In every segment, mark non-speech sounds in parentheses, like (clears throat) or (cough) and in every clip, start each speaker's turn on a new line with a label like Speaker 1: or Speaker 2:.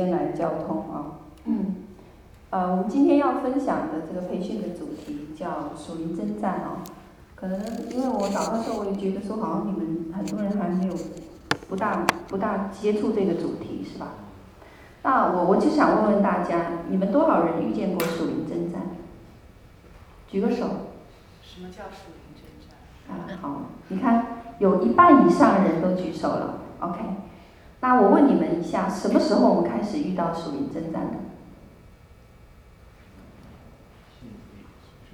Speaker 1: 间来交通啊。嗯，呃，我们今天要分享的这个培训的主题叫属灵征战啊。可能因为我祷告的时候，我也觉得说，好像你们很多人还没有不大不大接触这个主题，是吧？那我我就想问问大家，你们多少人遇见过属灵征战？举个手。
Speaker 2: 什么叫属灵征战？
Speaker 1: 啊，好，你看有一半以上的人都举手了，OK。那我问你们一下，什么时候我们开始遇到属灵征战的？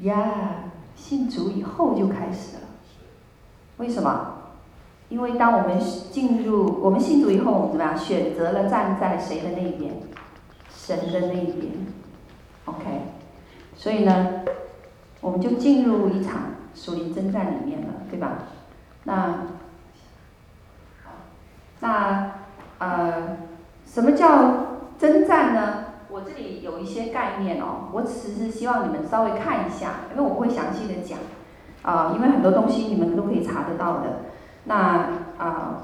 Speaker 1: 呀、信主以后就开始了。为什么？因为当我们进入我们信主以后，我们怎么样？选择了站在谁的那一边？神的那一边。OK。所以呢，我们就进入一场属灵征战里面了，对吧？那，那。呃，什么叫征战呢？我这里有一些概念哦，我只是希望你们稍微看一下，因为我会详细的讲，啊、因为很多东西你们都可以查得到的。那啊、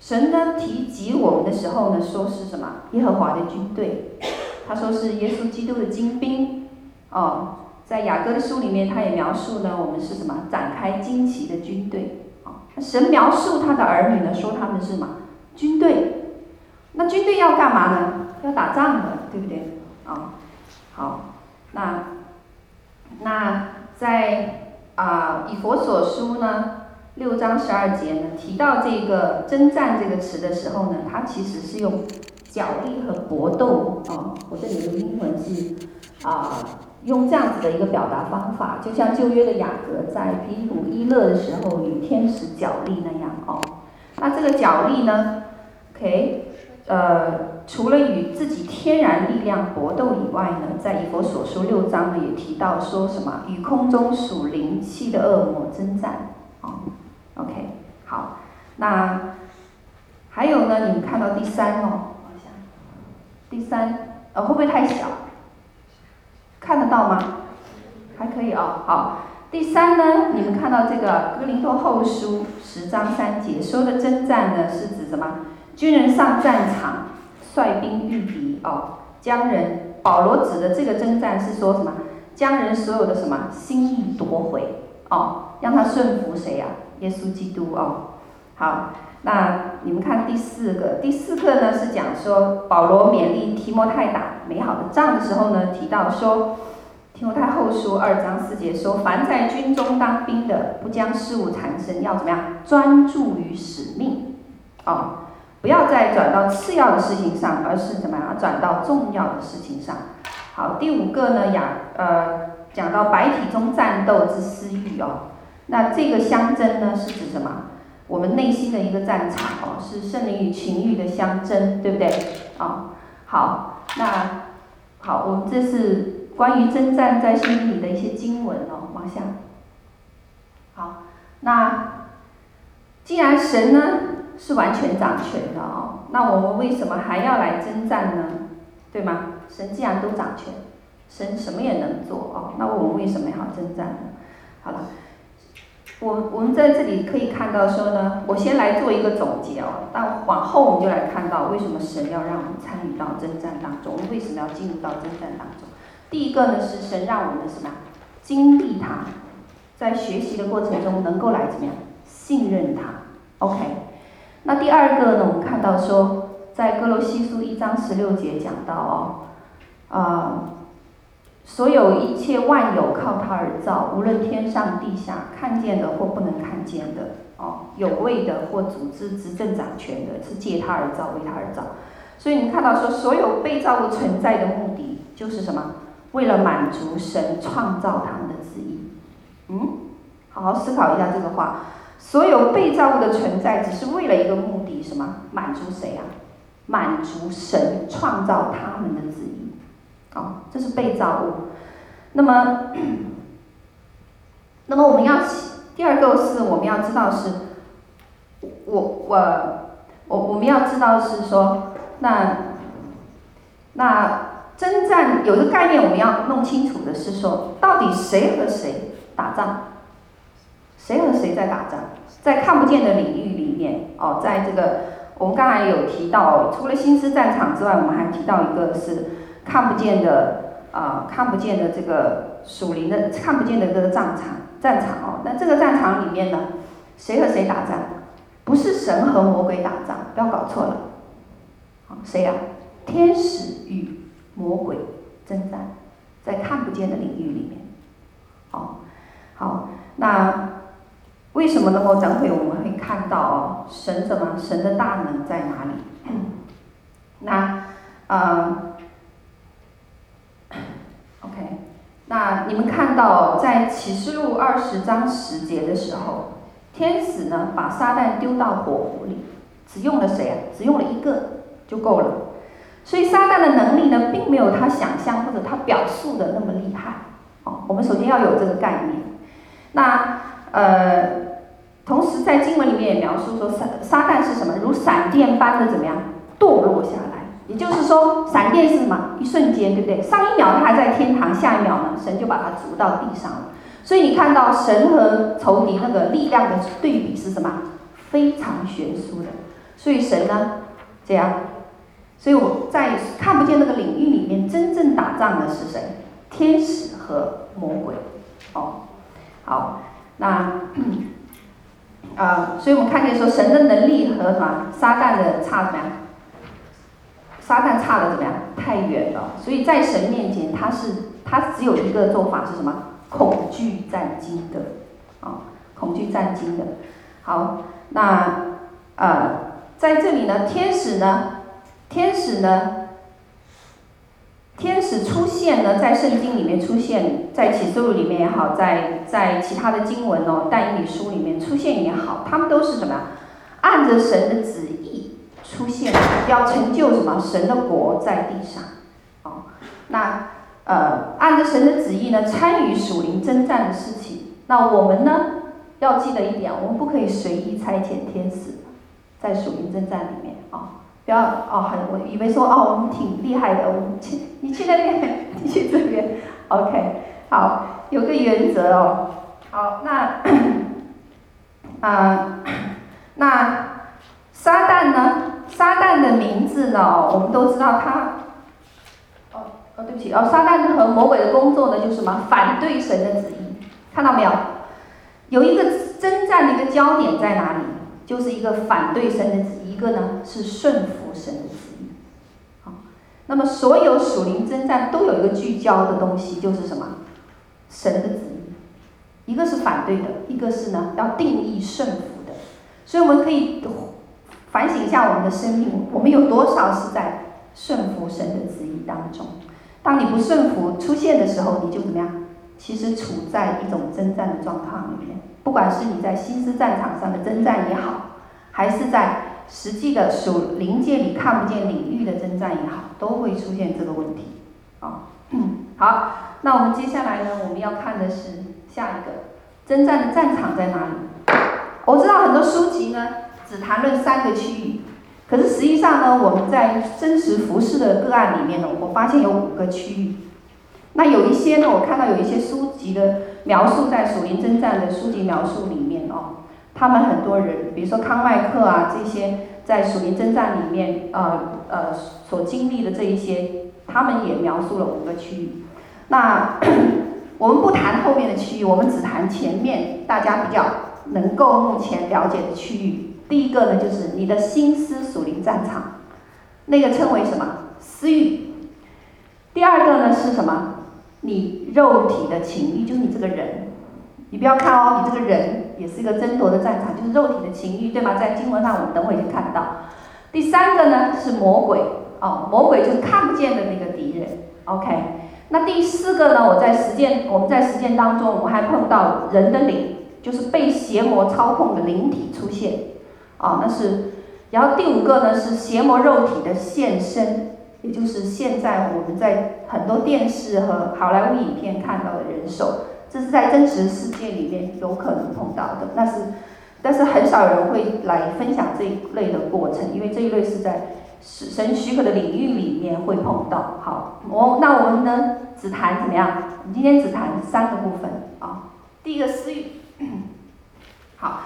Speaker 1: 神呢提及我们的时候呢，说是什么？耶和华的军队，他说是耶稣基督的精兵。哦，在雅歌的书里面，他也描述呢，我们是什么？展开旌旗的军队。啊、神描述他的儿女呢，说他们是什么？军队，那军队要干嘛呢？要打仗的，对不对？啊、好，那那在啊、以佛所书呢六章十二节呢提到这个征战这个词的时候呢，它其实是用角力和搏斗啊、我这里的英文是啊、用这样子的一个表达方法，就像旧约的雅各在比土伊勒的时候与天使角力那样哦。那这个角力呢，OK，呃，除了与自己天然力量搏斗以外呢，在以佛所书六章呢也提到说什么与空中属灵气的恶魔征战，哦，OK，好，那还有呢，你们看到第三哦，第三，呃，会不会太小？看得到吗？还可以哦，好。第三呢，你们看到这个哥林多后书十章三节说的征战呢，是指什么？军人上战场，率兵御敌哦，将人。保罗指的这个征战是说什么？将人所有的什么心意夺回哦，让他顺服谁呀、啊？耶稣基督哦。好，那你们看第四个，第四课呢是讲说保罗勉励提摩太打美好的仗的时候呢，提到说。听我太后书二章四节说：“凡在军中当兵的，不将事务缠身，要怎么样？专注于使命，哦，不要再转到次要的事情上，而是怎么样？转到重要的事情上。好，第五个呢，雅呃讲到百体中战斗之私欲哦，那这个相争呢是指什么？我们内心的一个战场哦，是圣灵与情欲的相争，对不对？哦，好，那好，我们这是。关于征战在心里的一些经文哦，往下。好，那既然神呢是完全掌权的哦，那我们为什么还要来征战呢？对吗？神既然都掌权，神什么也能做哦，那我们为什么要征战呢？好了，我我们在这里可以看到说呢，我先来做一个总结哦，但往后我们就来看到为什么神要让我们参与到征战当中，为什么要进入到征战当中？第一个呢是神让我们什么经历他，在学习的过程中能够来怎么样信任他，OK。那第二个呢，我们看到说，在歌罗西书一章十六节讲到哦，啊、所有一切万有靠他而造，无论天上地下，看见的或不能看见的，哦，有位的或组织执政掌权的，是借他而造，为他而造。所以你看到说，所有被造物存在的目的就是什么？为了满足神创造他们的旨意，嗯，好好思考一下这个话。所有被造物的存在，只是为了一个目的，什么？满足谁啊？满足神创造他们的旨意。哦，这是被造物。那么，(clears throat) 那么我们要第二个是我们要知道是，我我我我们要知道是说，那那。征战有一个概念，我们要弄清楚的是说，到底谁和谁打仗？谁和谁在打仗？在看不见的领域里面，哦，在这个我们刚才有提到，除了心思战场之外，我们还提到一个是看不见的啊、看不见的这个属灵的看不见的这个战场战场哦。那这个战场里面呢，谁和谁打仗？不是神和魔鬼打仗，不要搞错了。好，谁呀、天使与魔鬼征战，在看不见的领域里面。好，好，那为什么呢？我等会我们会看到哦，神怎么？神的大能在哪里？(coughs) 那呃，(coughs) OK，那你们看到在启示录二十章十节的时候，天使呢把撒旦丢到火湖里，只用了谁啊？只用了一个就够了。所以撒旦的能力呢，并没有他想象或者他表述的那么厉害。哦，我们首先要有这个概念。那呃，同时在经文里面也描述说，撒撒旦是什么？如闪电般的怎么样堕落下来？也就是说，闪电是什么？一瞬间，对不对？上一秒他还在天堂，下一秒呢，神就把他逐到地上了。所以你看到神和仇敌那个力量的对比是什么？非常悬殊的。所以神呢，这样。所以我在看不见那个领域里面，真正打仗的是谁？天使和魔鬼。哦，好，那啊、(clears throat) 所以我们看见说，神的能力和什么？撒旦的差怎么样？撒旦差的怎么样？太远了。所以在神面前，他是他只有一个做法是什么？恐惧战惊的。啊、恐惧战惊的。好，那呃，在这里呢，天使呢？天使呢？天使出现呢，在圣经里面出现，在启示录里面也好，在在其他的经文哦，但以理书里面出现也好，他们都是什么？按着神的旨意出现，要成就什么？神的国在地上。哦，那呃，按着神的旨意呢，参与属灵征战的事情。那我们呢，要记得一点，我们不可以随意差遣天使在属灵征战里面啊。不要哦，很我以为说哦，我们挺厉害的，我们去你去那边，(laughs) 你去这边，OK，好，有个原则哦，好，那啊、(coughs) (coughs) 那撒旦呢？撒旦的名字呢？我们都知道他，哦哦，对不起哦，撒旦和魔鬼的工作呢，就是什么？反对神的旨意，看到没有？有一个征战的一个焦点在哪里？就是一个反对神的旨意。一个呢是顺服神的旨意，好，那么所有属灵征战都有一个聚焦的东西，就是什么？神的旨意。一个是反对的，一个是呢要定义顺服的。所以我们可以反省一下我们的生命，我们有多少是在顺服神的旨意当中？当你不顺服出现的时候，你就怎么样？其实处在一种征战的状况里面，不管是你在心思战场上的征战也好，还是在。实际的属灵界里看不见领域的征战也好，都会出现这个问题。啊，嗯，好，那我们接下来呢，我们要看的是下一个征战的战场在哪里？我知道很多书籍呢只谈论三个区域，可是实际上呢，我们在真实服饰的个案里面呢，我发现有五个区域。那有一些呢，我看到有一些书籍的描述在属灵征战的书籍描述里面哦。他们很多人，比如说康麦克啊，这些在属灵征战里面，呃呃所经历的这一些，他们也描述了五个区域。那 (coughs) 我们不谈后面的区域，我们只谈前面大家比较能够目前了解的区域。第一个呢，就是你的心思属灵战场，那个称为什么？私欲。第二个呢是什么？你肉体的情欲，就是你这个人。你不要看哦，你这个人也是一个争夺的战场，就是肉体的情欲，对吗？在经文上，我们等会就看到。第三个呢是魔鬼哦，魔鬼就是看不见的那个敌人。OK，那第四个呢？我在实践，我们在实践当中，我们还碰到人的灵，就是被邪魔操控的灵体出现。啊、那是。然后第五个呢是邪魔肉体的现身，也就是现在我们在很多电视和好莱坞影片看到的人手。这是在真实世界里面有可能碰到的，但是，但是很少人会来分享这一类的过程，因为这一类是在神许可的领域里面会碰到。好，我那我们呢，只谈怎么样？我们今天只谈三个部分啊。第一个私欲，好，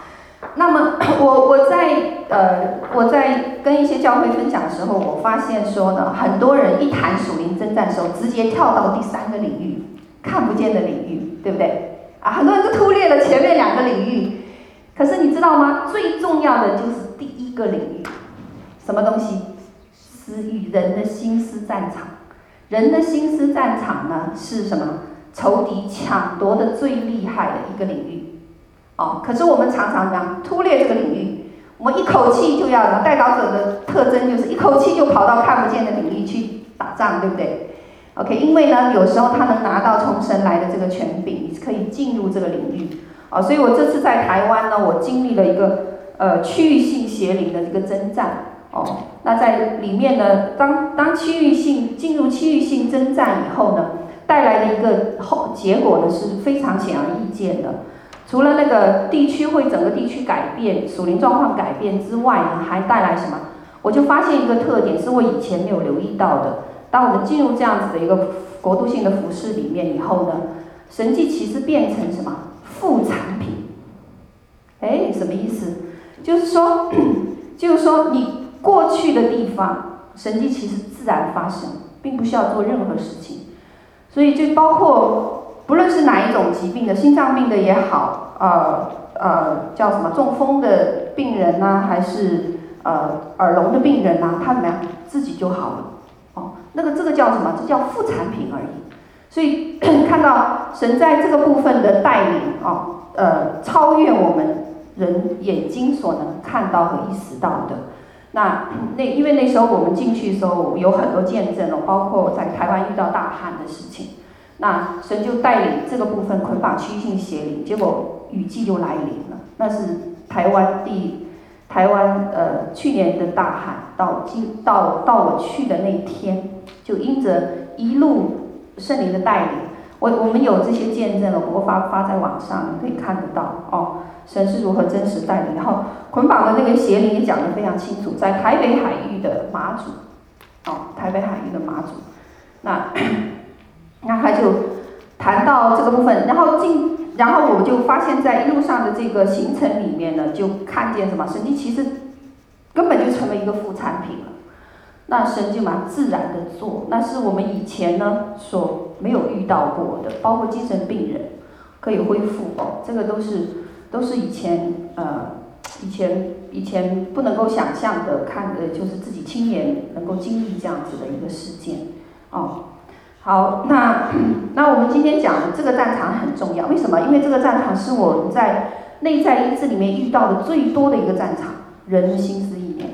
Speaker 1: 那么我我在呃我在跟一些教会分享的时候，我发现说呢，很多人一谈属灵征战的时候，直接跳到第三个领域，看不见的领域，对不对？啊，很多人都忽略了前面两个领域。可是你知道吗？最重要的就是第一个领域，什么东西？私欲，人的心思战场。人的心思战场呢，是什么？仇敌抢夺的最厉害的一个领域。哦，可是我们常常讲忽略这个领域，我们一口气就要，代祷者的特征就是一口气就跑到看不见的领域去打仗，对不对？OK，因为呢，有时候他能拿到从神来的这个权柄，你可以进入这个领域。啊，所以我这次在台湾呢，我经历了一个呃区域性邪灵的一个征战。哦，那在里面呢，当当区域性进入区域性征战以后呢，带来的一个后结果呢是非常显而易见的。除了那个地区会整个地区改变，属灵状况改变之外呢，还带来什么？我就发现一个特点，是我以前没有留意到的。当我们进入这样子的一个国度性的服饰里面以后呢，神迹其实变成什么？副产品。哎，什么意思？就是说，(coughs) 就是说你过去的地方，神迹其实自然发生，并不需要做任何事情。所以就包括。不论是哪一种疾病的，心脏病的也好，呃呃，叫什么中风的病人呐、还是呃耳聋的病人呐、他怎么样，自己就好了，那个这个叫什么？这叫副产品而已。所以 (coughs) 看到神在这个部分的带领，哦，呃，超越我们人眼睛所能看到和意识到的。那 (coughs) 那因为那时候我们进去的时候有很多见证哦，包括在台湾遇到大旱的事情。那神就带领这个部分捆绑区域性邪灵，结果雨季就来临了。那是台湾第台湾呃去年的大旱，到今到到我去的那一天，就因着一路圣灵的带领，我我们有这些见证了，我发发在网上，你可以看得到哦。神是如何真实带领，然后捆绑的那个邪灵也讲得非常清楚，在台北海域的马祖，哦，台北海域的马祖，那。(coughs) 那他就谈到这个部分，然后进，然后我就发现，在一路上的这个行程里面呢，就看见什么？神经其实根本就成为一个副产品了。那神经蛮自然的做，那是我们以前呢所没有遇到过的，包括精神病人可以恢复哦，这个都是都是以前呃以前以前不能够想象的，看的就是自己亲眼能够经历这样子的一个事件哦。好，那 (clears throat) 那我们今天讲的这个战场很重要，为什么？因为这个战场是我们在内在医治里面遇到的最多的一个战场，人的心思意念。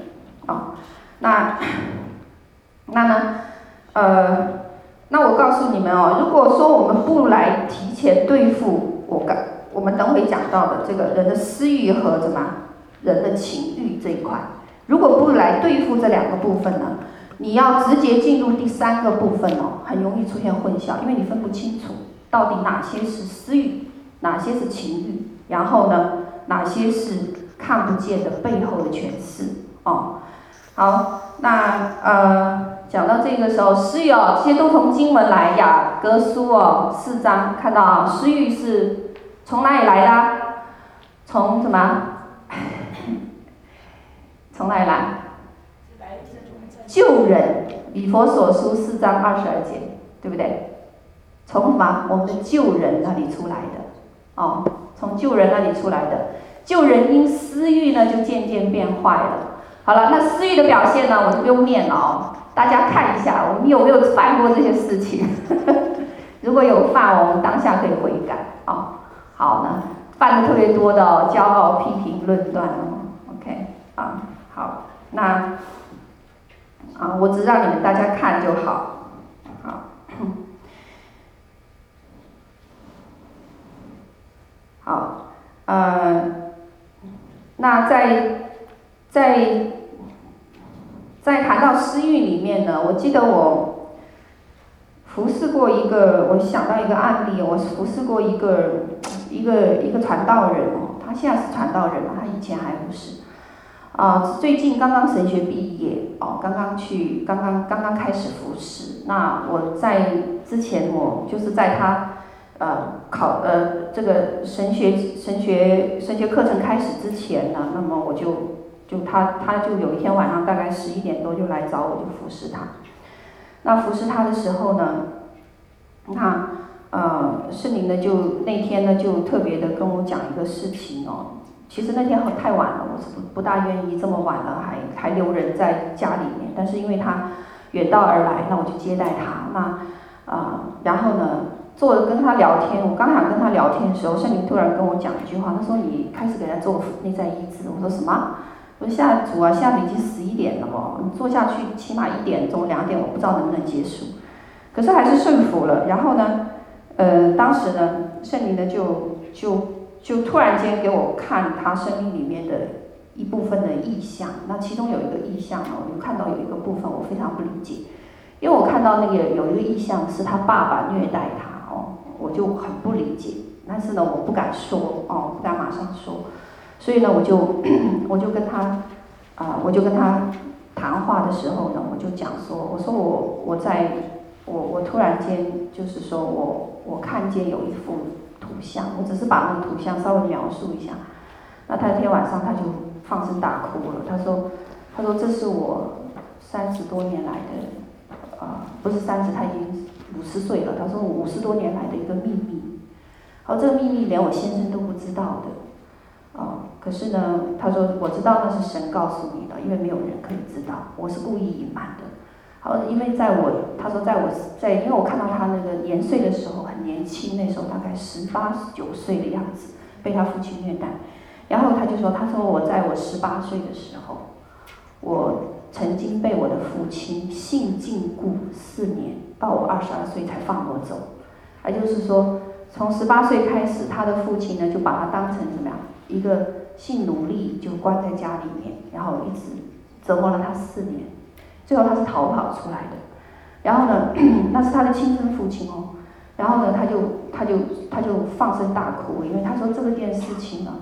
Speaker 1: 啊、那 (clears throat) 那呢？呃，那我告诉你们哦，如果说我们不来提前对付我刚我们等会讲到的这个人的私欲和什么人的情欲这一块，如果不来对付这两个部分呢？你要直接进入第三个部分哦，很容易出现混淆，因为你分不清楚到底哪些是私欲，哪些是情欲，然后呢，哪些是看不见的背后的权势哦。好，那呃，讲到这个时候，私欲哦，这些都从经文来，雅各书哦，四章看到啊，私欲是从哪里来的？从什么？(coughs) 从哪里来？救人，以佛所书四章二十二节，对不对？从什么？我们的救人那里出来的，哦，从救人那里出来的，救人因私欲呢就渐渐变坏了。好了，那私欲的表现呢，我就不用念了哦，大家看一下，我们有没有犯过这些事情？(laughs) 如果有犯，我们当下可以悔改哦。好呢，犯的特别多的，骄傲、批评、论断哦。OK，啊，好，那。啊，我只让你们大家看就好，好，好，呃，那在在在谈到私欲里面呢，我记得我服侍过一个，我想到一个案例，我服侍过一个一个一个传道人哦，他现在是传道人嘛，他以前还不是。啊，最近刚刚神学毕业哦，刚刚去，刚刚刚刚开始服侍。那我在之前，我就是在他呃考呃这个神学神学神学课程开始之前呢，那么我就就他他就有一天晚上大概十一点多就来找我，就服侍他。那服侍他的时候呢，你看呃圣灵呢就那天呢就特别的跟我讲一个事情哦。其实那天很太晚了，我是不不大愿意这么晚了还还留人在家里面。但是因为他远道而来，那我就接待他。那啊、然后呢，坐跟他聊天。我刚想跟他聊天的时候，圣灵突然跟我讲一句话，他说：“你开始给他做内在医治。”我说：“什么？”我说：“下主啊，下午已经十一点了嘛，你做下去起码一点钟、两点，我不知道能不能结束。”可是还是顺服了。然后呢，呃，当时呢，圣灵呢就就。就突然间给我看他生命里面的一部分的意象，那其中有一个意象呢，我就看到有一个部分我非常不理解，因为我看到那个有一个意象是他爸爸虐待他哦，我就很不理解，但是呢我不敢说哦，不敢马上说，所以呢我就 (coughs) 我就跟他啊、我就跟他谈话的时候呢，我就讲说，我说我我在我我突然间就是说我我看见有一幅。图像，我只是把那个图像稍微描述一下。那他那天晚上他就放声大哭了。他说：“他说这是我三十多年来的，啊、不是三十，他已经五十岁了。他说五十多年来的一个秘密。好，这个秘密连我先生都不知道的，啊、可是呢，他说我知道那是神告诉你的，因为没有人可以知道，我是故意隐瞒的。”好，因为在我，他说在我，在因为我看到他那个年岁的时候很年轻，那时候大概十八九岁的样子，被他父亲虐待。然后他就说，他说我在我十八岁的时候，我曾经被我的父亲性禁锢四年，到我二十二岁才放我走。也就是说，从十八岁开始，他的父亲呢就把他当成怎么样一个性奴隶，就关在家里面，然后一直折磨了他四年。最后他是逃跑出来的，然后呢，(clears throat) 那是他的亲生父亲哦，然后呢，他就他就他就放声大哭，因为他说这个件事情呢，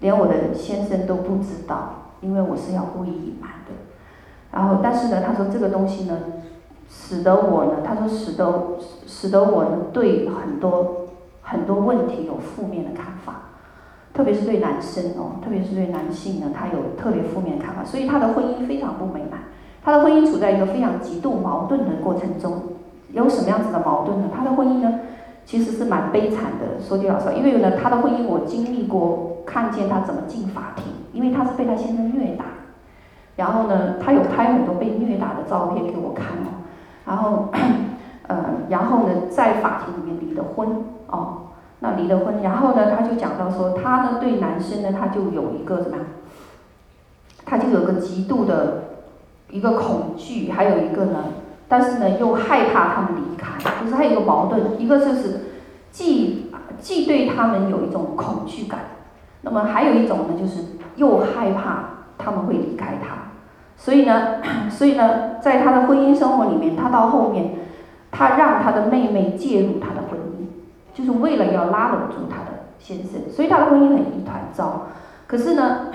Speaker 1: 连我的先生都不知道，因为我是要故意隐瞒的。然后，但是呢，他说这个东西呢，使得我呢，他说使得使得我呢，对很多很多问题有负面的看法，特别是对男生哦，特别是对男性呢，他有特别负面看法，所以他的婚姻非常不美满。他的婚姻处在一个非常极度矛盾的过程中，有什么样子的矛盾呢？他的婚姻呢，其实是蛮悲惨的。说句老实话，因为呢，他的婚姻我经历过，看见他怎么进法庭，因为他是被他先生虐打，然后呢，他有拍很多被虐打的照片给我看哦，然后，呃，然后呢，在法庭里面离的婚哦，那离的婚，然后呢，他就讲到说，他呢对男生呢，他就有一个什么样，他就有个极度的。一个恐惧，还有一个呢，但是呢又害怕他们离开，就是还有一个矛盾，一个就是既既对他们有一种恐惧感，那么还有一种呢就是又害怕他们会离开他，所以呢，(coughs) 所以呢，在他的婚姻生活里面，他到后面，他让他的妹妹介入他的婚姻，就是为了要拉拢住他的先生，所以他的婚姻很一团糟，可是呢。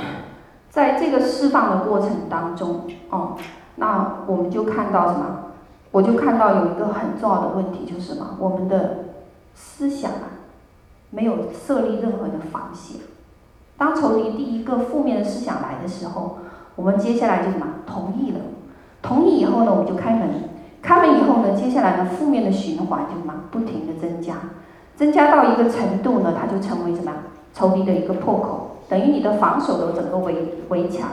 Speaker 1: 在这个释放的过程当中，哦，那我们就看到什么？我就看到有一个很重要的问题，就是什么？我们的思想啊，没有设立任何的防线。当仇敌第一个负面的思想来的时候，我们接下来就什么？同意了。同意以后呢，我们就开门。开门以后呢，接下来呢，负面的循环就什么？不停的增加，增加到一个程度呢，它就成为什么？仇敌的一个破口。等于你的防守的整个围围墙，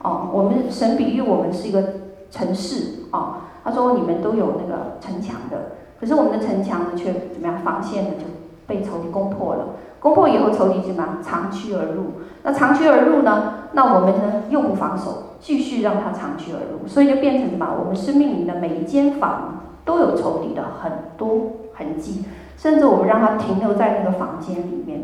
Speaker 1: 哦，我们神比喻我们是一个城市，哦，他说你们都有那个城墙的，可是我们的城墙呢却怎么样？防线呢就被仇敌攻破了，攻破以后仇敌怎么样？长驱而入，那长驱而入呢？那我们呢又不防守，继续让他长驱而入，所以就变成什么？我们生命里的每一间房都有仇敌的很多痕迹，甚至我们让他停留在那个房间里面，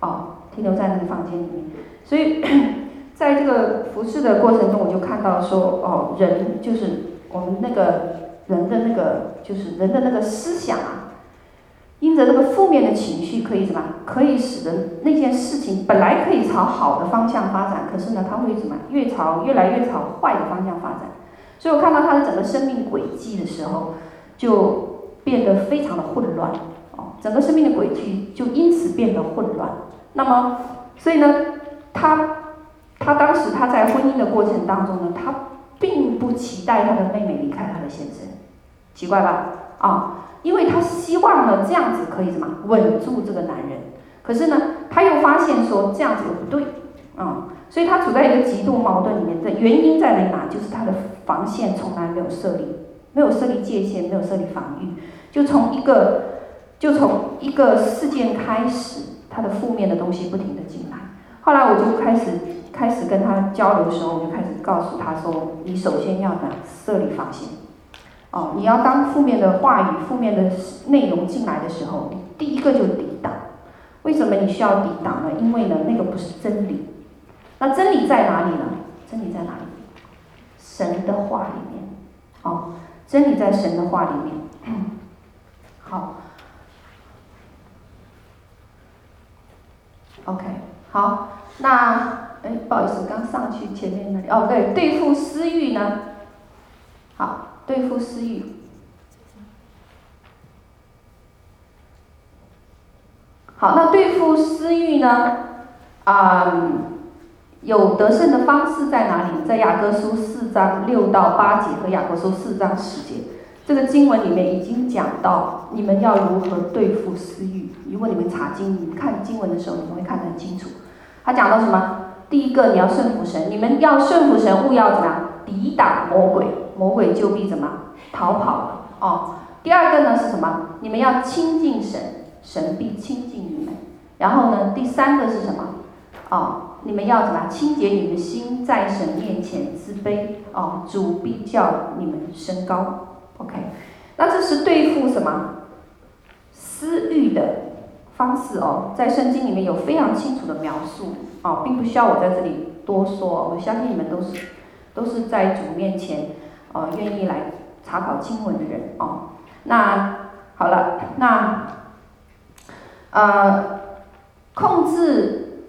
Speaker 1: 哦。停留在那个房间里面，所以 (coughs) 在这个服侍的过程中，我就看到说，哦，人就是我们那个人的那个，就是人的那个思想啊，因着那个负面的情绪，可以什么？可以使得那件事情本来可以朝好的方向发展，可是呢，它会什么？越朝越来越朝坏的方向发展。所以我看到他的整个生命轨迹的时候，就变得非常的混乱。哦整个生命的轨迹就因此变得混乱。那么，所以呢，他他当时他在婚姻的过程当中呢，他并不期待他的妹妹离开他的先生，奇怪吧？啊，因为他希望呢这样子可以什么稳住这个男人，可是呢，他又发现说这样子又不对，啊，所以他处在一个极度矛盾里面的原因在哪？就是他的防线从来没有设立，没有设立界限，没有设立防御，就从一个就从一个事件开始。他的负面的东西不停的进来，后来我就开始开始跟他交流的时候，我就开始告诉他说：“你首先要呢设立防线，哦，你要当负面的话语、负面的内容进来的时候，第一个就抵挡。为什么你需要抵挡呢？因为呢那个不是真理。那真理在哪里呢？真理在哪里？神的话里面，哦，真理在神的话里面。(coughs) 好。” OK，好，那哎，不好意思，刚上去前面那里哦，对，对付私欲呢，好，对付私欲，好，那对付私欲呢，啊、嗯，有得胜的方式在哪里？在雅各书四章六到八节和雅各书四章十节。这个经文里面已经讲到，你们要如何对付私欲。如果你们查经，你们看经文的时候，你们会看得很清楚。他讲到什么？第一个，你要顺服神，你们要顺服神，务要怎么样？抵挡魔鬼，魔鬼就必怎么逃跑了哦。第二个呢是什么？你们要亲近神，神必亲近你们。然后呢，第三个是什么？哦，你们要怎么？清洁你们心，在神面前自卑哦，主必叫你们升高。OK，那这是对付什么私欲的方式哦，在圣经里面有非常清楚的描述哦，并不需要我在这里多说。我相信你们都是都是在主面前哦，愿意来查考经文的人哦。那好了，那呃，控制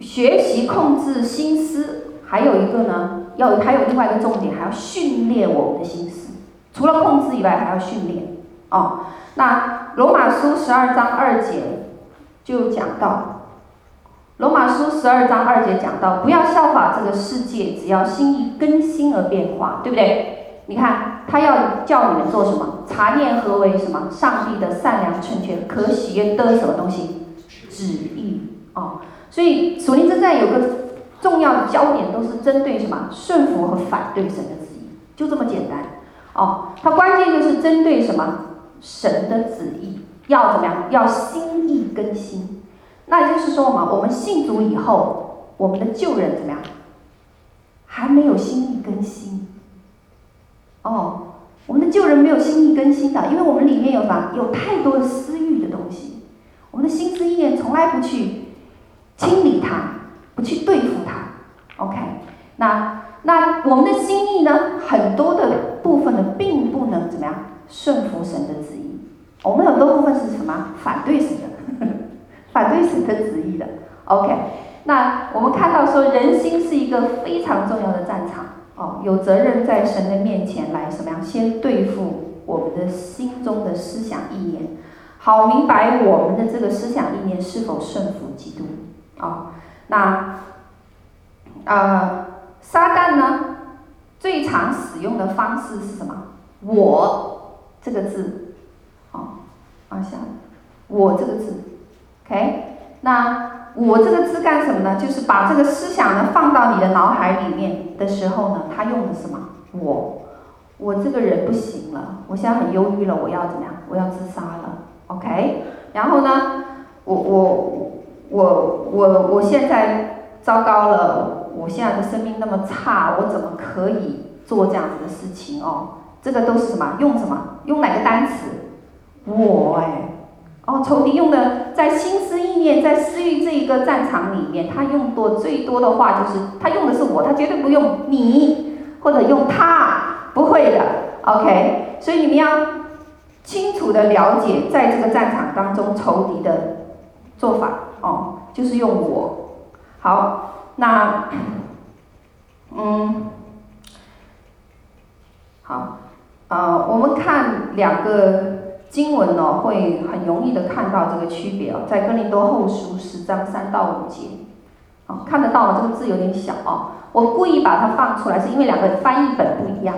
Speaker 1: 学习控制心思，还有一个呢，要还有另外一个重点，还要训练我们的心思。除了控制以外，还要训练哦。那罗马书十二章二节就讲到，罗马书十二章二节讲到，不要效法这个世界，只要心意更新而变化，对不对？你看他要叫你们做什么？查验何为什么？上帝的善良、纯全、可喜悦的什么东西？旨意哦。所以属灵之战有个重要的焦点，都是针对什么？顺服和反对神的旨意，就这么简单。哦，它关键就是针对什么？神的旨意要怎么样？要心意更新。那也就是说嘛，我们信主以后，我们的旧人怎么样？还没有心意更新。哦，我们的旧人没有心意更新的，因为我们里面有什么？有太多的私欲的东西。我们的心思意念从来不去清理它，不去对付它。OK，那。那我们的心意呢？很多的部分呢，并不能怎么样顺服神的旨意。我们很多部分是什么？反对神的，(laughs) 反对神的旨意的。OK，那我们看到说，人心是一个非常重要的战场哦，有责任在神的面前来什么样？先对付我们的心中的思想意念，好明白我们的这个思想意念是否顺服基督啊、哦？那啊。呃撒旦呢，最常使用的方式是什么？我这个字，好、哦，往下，我这个字，OK，那我这个字干什么呢？就是把这个思想呢放到你的脑海里面的时候呢，他用的什么？我，我这个人不行了，我现在很忧郁了，我要怎么样？我要自杀了，OK，然后呢，我我我我我现在糟糕了。我现在的生命那么差，我怎么可以做这样子的事情哦？这个都是什么？用什么？用哪个单词？我哎，哦，仇敌用的在心思意念，在私欲这一个战场里面，他用多最多的话就是他用的是我，他绝对不用你或者用他，不会的。OK，所以你们要清楚的了解，在这个战场当中仇敌的做法哦，就是用我。好。那，嗯，好，呃，我们看两个经文呢，会很容易的看到这个区别哦，在哥林多后书十章三到五节，哦，看得到吗？这个字有点小哦，我故意把它放出来，是因为两个翻译本不一样。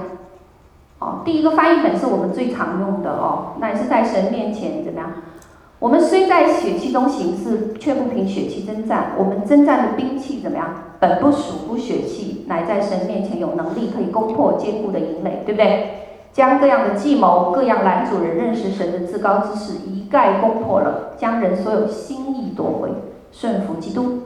Speaker 1: 哦，第一个翻译本是我们最常用的哦，那也是在神面前怎么样？我们虽在血气中行事，却不凭血气征战。我们征战的兵器怎么样？本不属乎血气，乃在神面前有能力，可以攻破坚固的营垒，对不对？将各样的计谋、各样拦阻人认识神的至高之事一概攻破了，将人所有心意夺回，顺服基督。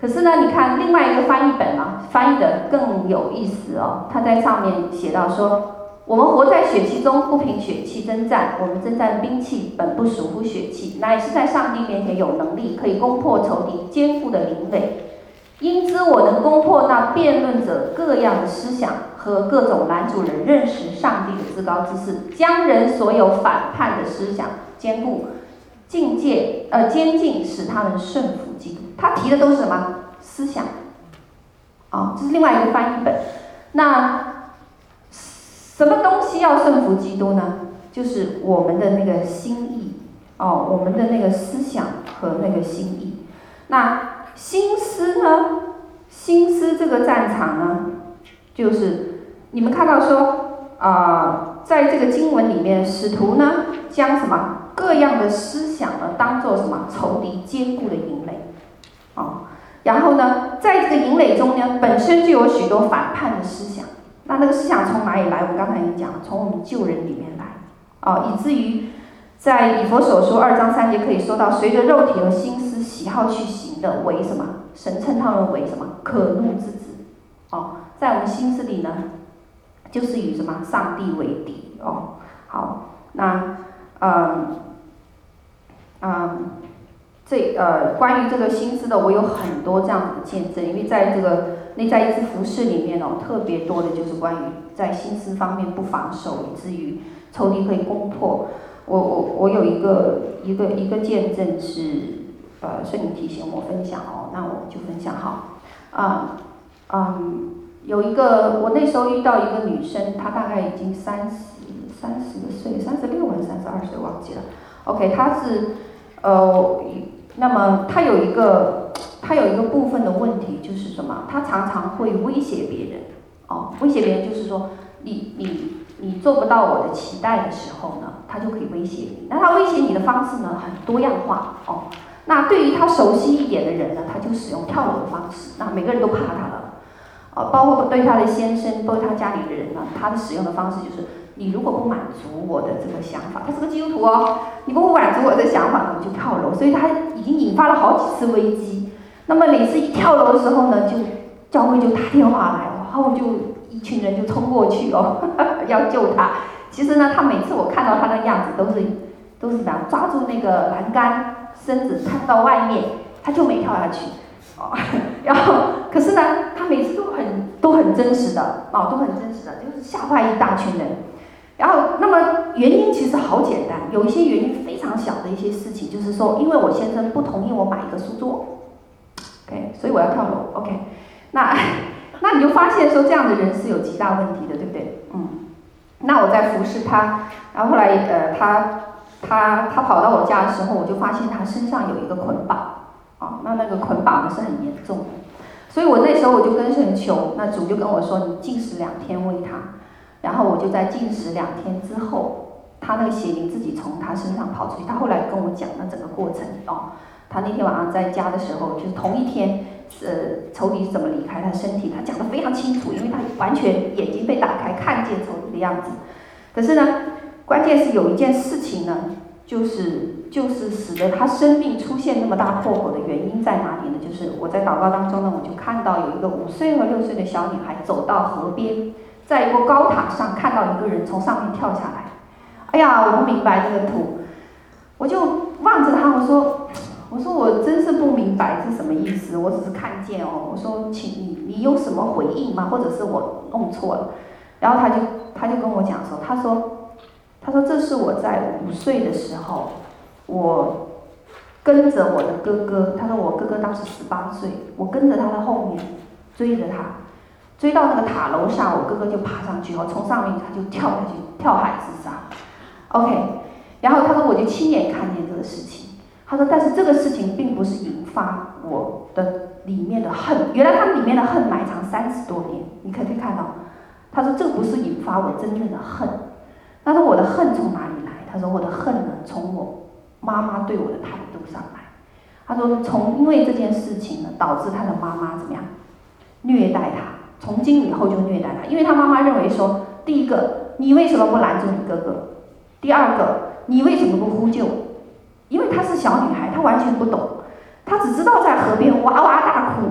Speaker 1: 可是呢，你看另外一个翻译本啊，翻译的更有意思哦。他在上面写到说。我们活在血气中，不凭血气征战。我们征战兵器本不属乎血气，乃是在上帝面前有能力，可以攻破仇敌坚固的灵垒。因知，我能攻破那辩论者各样的思想和各种拦阻人认识上帝的至高之事，将人所有反叛的思想坚固、境界呃坚禁，使他们顺服基督。他提的都是什么思想？啊、这是另外一个翻译本。那。什么东西要顺服基督呢？就是我们的那个心意哦，我们的那个思想和那个心意。那心思呢？心思这个战场呢，就是你们看到说啊、呃，在这个经文里面，使徒呢将什么各样的思想呢当做什么仇敌坚固的营垒哦，然后呢，在这个营垒中呢，本身就有许多反叛的思想。那那个思想从哪里来？我刚才已经讲了，从我们旧人里面来，哦，以至于在以佛所说二章三节可以说到，随着肉体和心思喜好去行的，为什么？神称他们为什么？可怒之子，哦，在我们心思里呢，就是与什么？上帝为敌，哦，好，那，嗯，嗯。这呃，关于这个心思的，我有很多这样子的见证，因为在这个内在一次服饰里面哦，特别多的就是关于在心思方面不防守，以至于仇敌可以攻破。我我我有一个一个一个见证是呃，圣灵提醒我分享哦，那我就分享好。啊、嗯，有一个我那时候遇到一个女生，她大概已经三十三十岁，三十六还是三十二岁忘记了。OK，她是呃。那么她有一个，他有一个部分的问题就是什么？他常常会威胁别人，哦，威胁别人就是说，你你你做不到我的期待的时候呢，他就可以威胁你。那他威胁你的方式呢，很多样化，哦。那对于他熟悉一点的人呢，他就使用跳楼的方式。那每个人都怕他了，哦，包括对他的先生，包括他家里的人呢，他的使用的方式就是。你如果不满足我的这个想法，他是个基督徒哦，你不满足我的想法，你就跳楼。所以他已经引发了好几次危机。那么每次一跳楼的时候呢，就教会就打电话来，然后就一群人就冲过去哦，(laughs) 要救他。其实呢，他每次我看到他的样子，都是都是怎样抓住那个栏杆，身子探到外面，他就没跳下去。哦，(laughs) 然后可是呢，他每次都很都很真实的哦，都很真实的，就是吓坏一大群人。然后，那么原因其实好简单，有一些原因非常小的一些事情，就是说，因为我先生不同意我买一个书桌，OK，所以我要跳楼，OK，那那你就发现说这样的人是有极大问题的，对不对？嗯，那我在服侍他，然后后来呃，他他他跑到我家的时候，我就发现他身上有一个捆绑，啊，那那个捆绑呢是很严重的，所以我那时候我就跟神求，那主就跟我说，你禁食两天喂他。然后我就在禁食两天之后，他那个邪灵自己从他身上跑出去。他后来跟我讲了整个过程哦。他那天晚上在家的时候，就是同一天，呃，仇敌是怎么离开他身体，他讲得非常清楚，因为他完全眼睛被打开，看见仇敌的样子。可是呢，关键是有一件事情呢，就是就是使得他生命出现那么大破口的原因在哪里呢？就是我在祷告当中呢，我就看到有一个五岁和六岁的小女孩走到河边。在一个高塔上看到一个人从上面跳下来，哎呀，我不明白这个图，我就望着他，我说，我说我真是不明白是什么意思，我只是看见哦，我说，请你你有什么回应吗？或者是我弄错了？然后他就他就跟我讲说，他说，他说这是我在五岁的时候，我跟着我的哥哥，他说我哥哥当时十八岁，我跟着他的后面追着他。追到那个塔楼上，我哥哥就爬上去，我从上面他就跳下去，跳海自杀。OK，然后他说我就亲眼看见这个事情。他说，但是这个事情并不是引发我的里面的恨，原来他里面的恨埋藏三十多年，你可以看到。他说这不是引发我真正的恨。他说我的恨从哪里来？他说我的恨呢，从我妈妈对我的态度上来。他说从因为这件事情呢，导致他的妈妈怎么样虐待他，从今以后就虐待他，因为他妈妈认为说，第一个你为什么不拦住你哥哥？第二个你为什么不呼救？因为她是小女孩，她完全不懂，她只知道在河边哇哇大哭，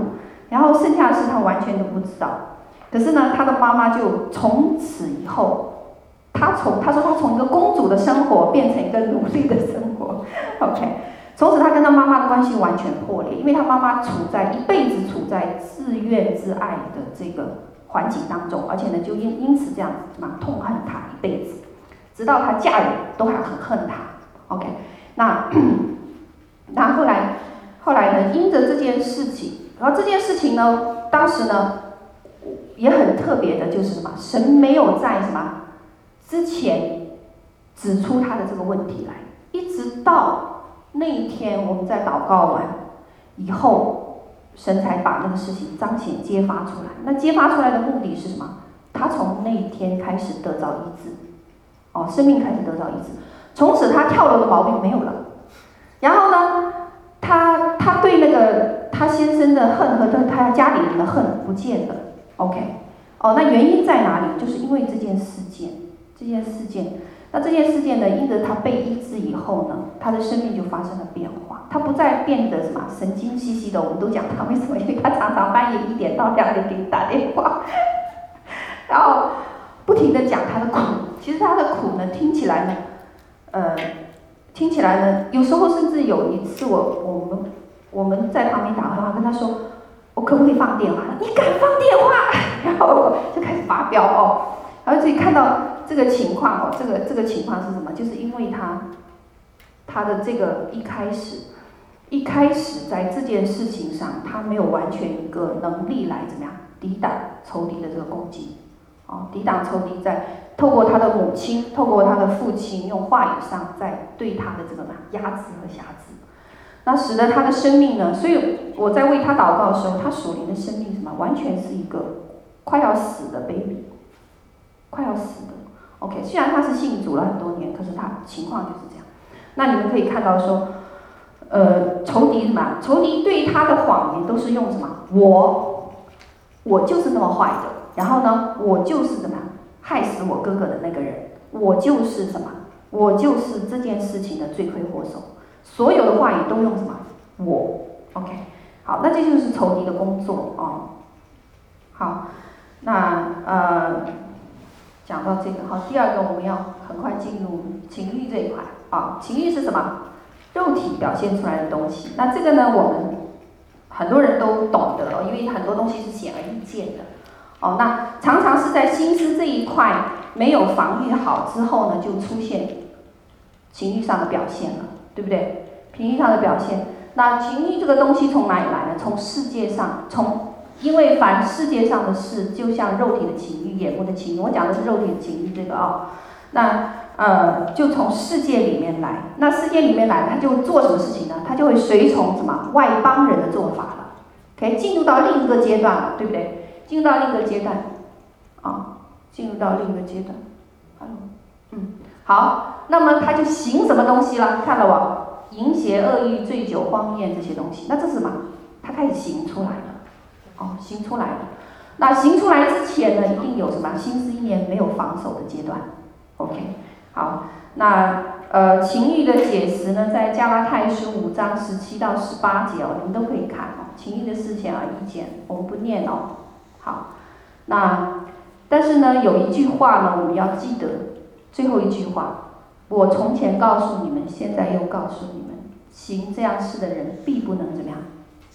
Speaker 1: 然后剩下的事她完全都不知道。可是呢，她的妈妈就从此以后，她从她说她从一个公主的生活变成一个奴隶的生活，(laughs) OK。从此，她跟她妈妈的关系完全破裂，因为她妈妈处在一辈子处在自怨自艾的这个环境当中，而且呢，就因因此这样子嘛，痛恨她一辈子，直到她嫁人都还很恨她。OK，那 (coughs) 那后来后来呢，因着这件事情，然后这件事情呢，当时呢也很特别的，就是什么，神没有在什么之前指出他的这个问题来，一直到。那一天，我们在祷告完以后，神才把那个事情彰显揭发出来。那揭发出来的目的是什么？他从那一天开始得到医治，哦，生命开始得到医治，从此他跳楼的毛病没有了。然后呢，他他对那个他先生的恨和他他家里人的恨不见了。OK，哦，那原因在哪里？就是因为这件事件，这件事件。那这件事件呢，因着他被医治以后呢，他的生命就发生了变化。他不再变得什么神经兮兮的。我们都讲他为什么？因为他常常半夜一点到两点给你打电话，(laughs) 然后不停地讲他的苦。其实他的苦呢，听起来呢，听起来呢，有时候甚至有一次我我们我们在旁边打电话跟他说，我可不可以放电话？你敢放电话？(laughs) 然后就开始发飙哦，然后自己看到。这个情况哦，这个这个情况是什么？就是因为他，他的这个一开始，一开始在这件事情上，他没有完全一个能力来怎么样抵挡仇敌的这个攻击，哦，抵挡仇敌在透过他的母亲，透过他的父亲，用话语上在对他的这个嘛压制和辖制，那使得他的生命呢，所以我在为他祷告的时候，他属灵的生命什么，完全是一个快要死的 baby，快要死的。OK，虽然他是信主了很多年，可是他情况就是这样。那你们可以看到说，呃，仇敌什么？仇敌对他的谎言都是用什么？我，我就是那么坏的。然后呢，我就是什么？害死我哥哥的那个人。我就是什么？我就是这件事情的罪魁祸首。所有的话语都用什么？我。OK，好，那这就是仇敌的工作啊、哦。好，那呃。讲到这个好，第二个我们要很快进入情欲这一块啊。情欲是什么？肉体表现出来的东西。那这个呢，我们很多人都懂得，因为很多东西是显而易见的。哦，那常常是在心思这一块没有防御好之后呢，就出现情欲上的表现了，对不对？情欲上的表现。那情欲这个东西从哪里来呢？从世界上，从。因为凡世界上的事，就像肉体的情欲、眼目的情欲，我讲的是肉体的情欲这个啊、哦，那呃，就从世界里面来。那世界里面来，他就做什么事情呢？他就会随从什么外邦人的做法了，可以进入到另一个阶段了，对不对？进入到另一个阶段，啊、进入到另一个阶段。嗯，好，那么他就行什么东西了？看到不？淫邪恶欲、醉酒荒宴这些东西，那这是什么？他开始行出来了。哦，行出来了。那行出来之前呢，一定有什么心思意念没有防守的阶段。OK，好，那呃情欲的解释呢，在加拉太书五章十七到十八节哦，你们都可以看哦。情欲的事情啊，意见我们不念哦。好，那但是呢，有一句话呢，我们要记得，最后一句话，我从前告诉你们，现在又告诉你们，行这样事的人，必不能怎么样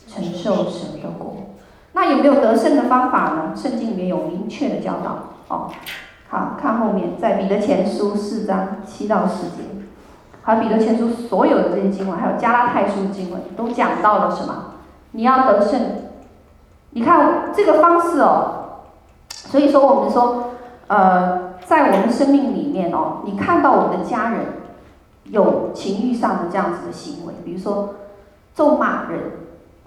Speaker 1: 承受神的果。那有没有得胜的方法呢？圣经里面有明确的教导哦。好，看后面，在彼得前书四章七到十节，还有彼得前书所有的这些经文，还有加拉太书经文，都讲到了什么？你要得胜。你看这个方式哦。所以说，我们说，呃，在我们生命里面哦，你看到我们的家人有情欲上的这样子的行为，比如说咒骂人，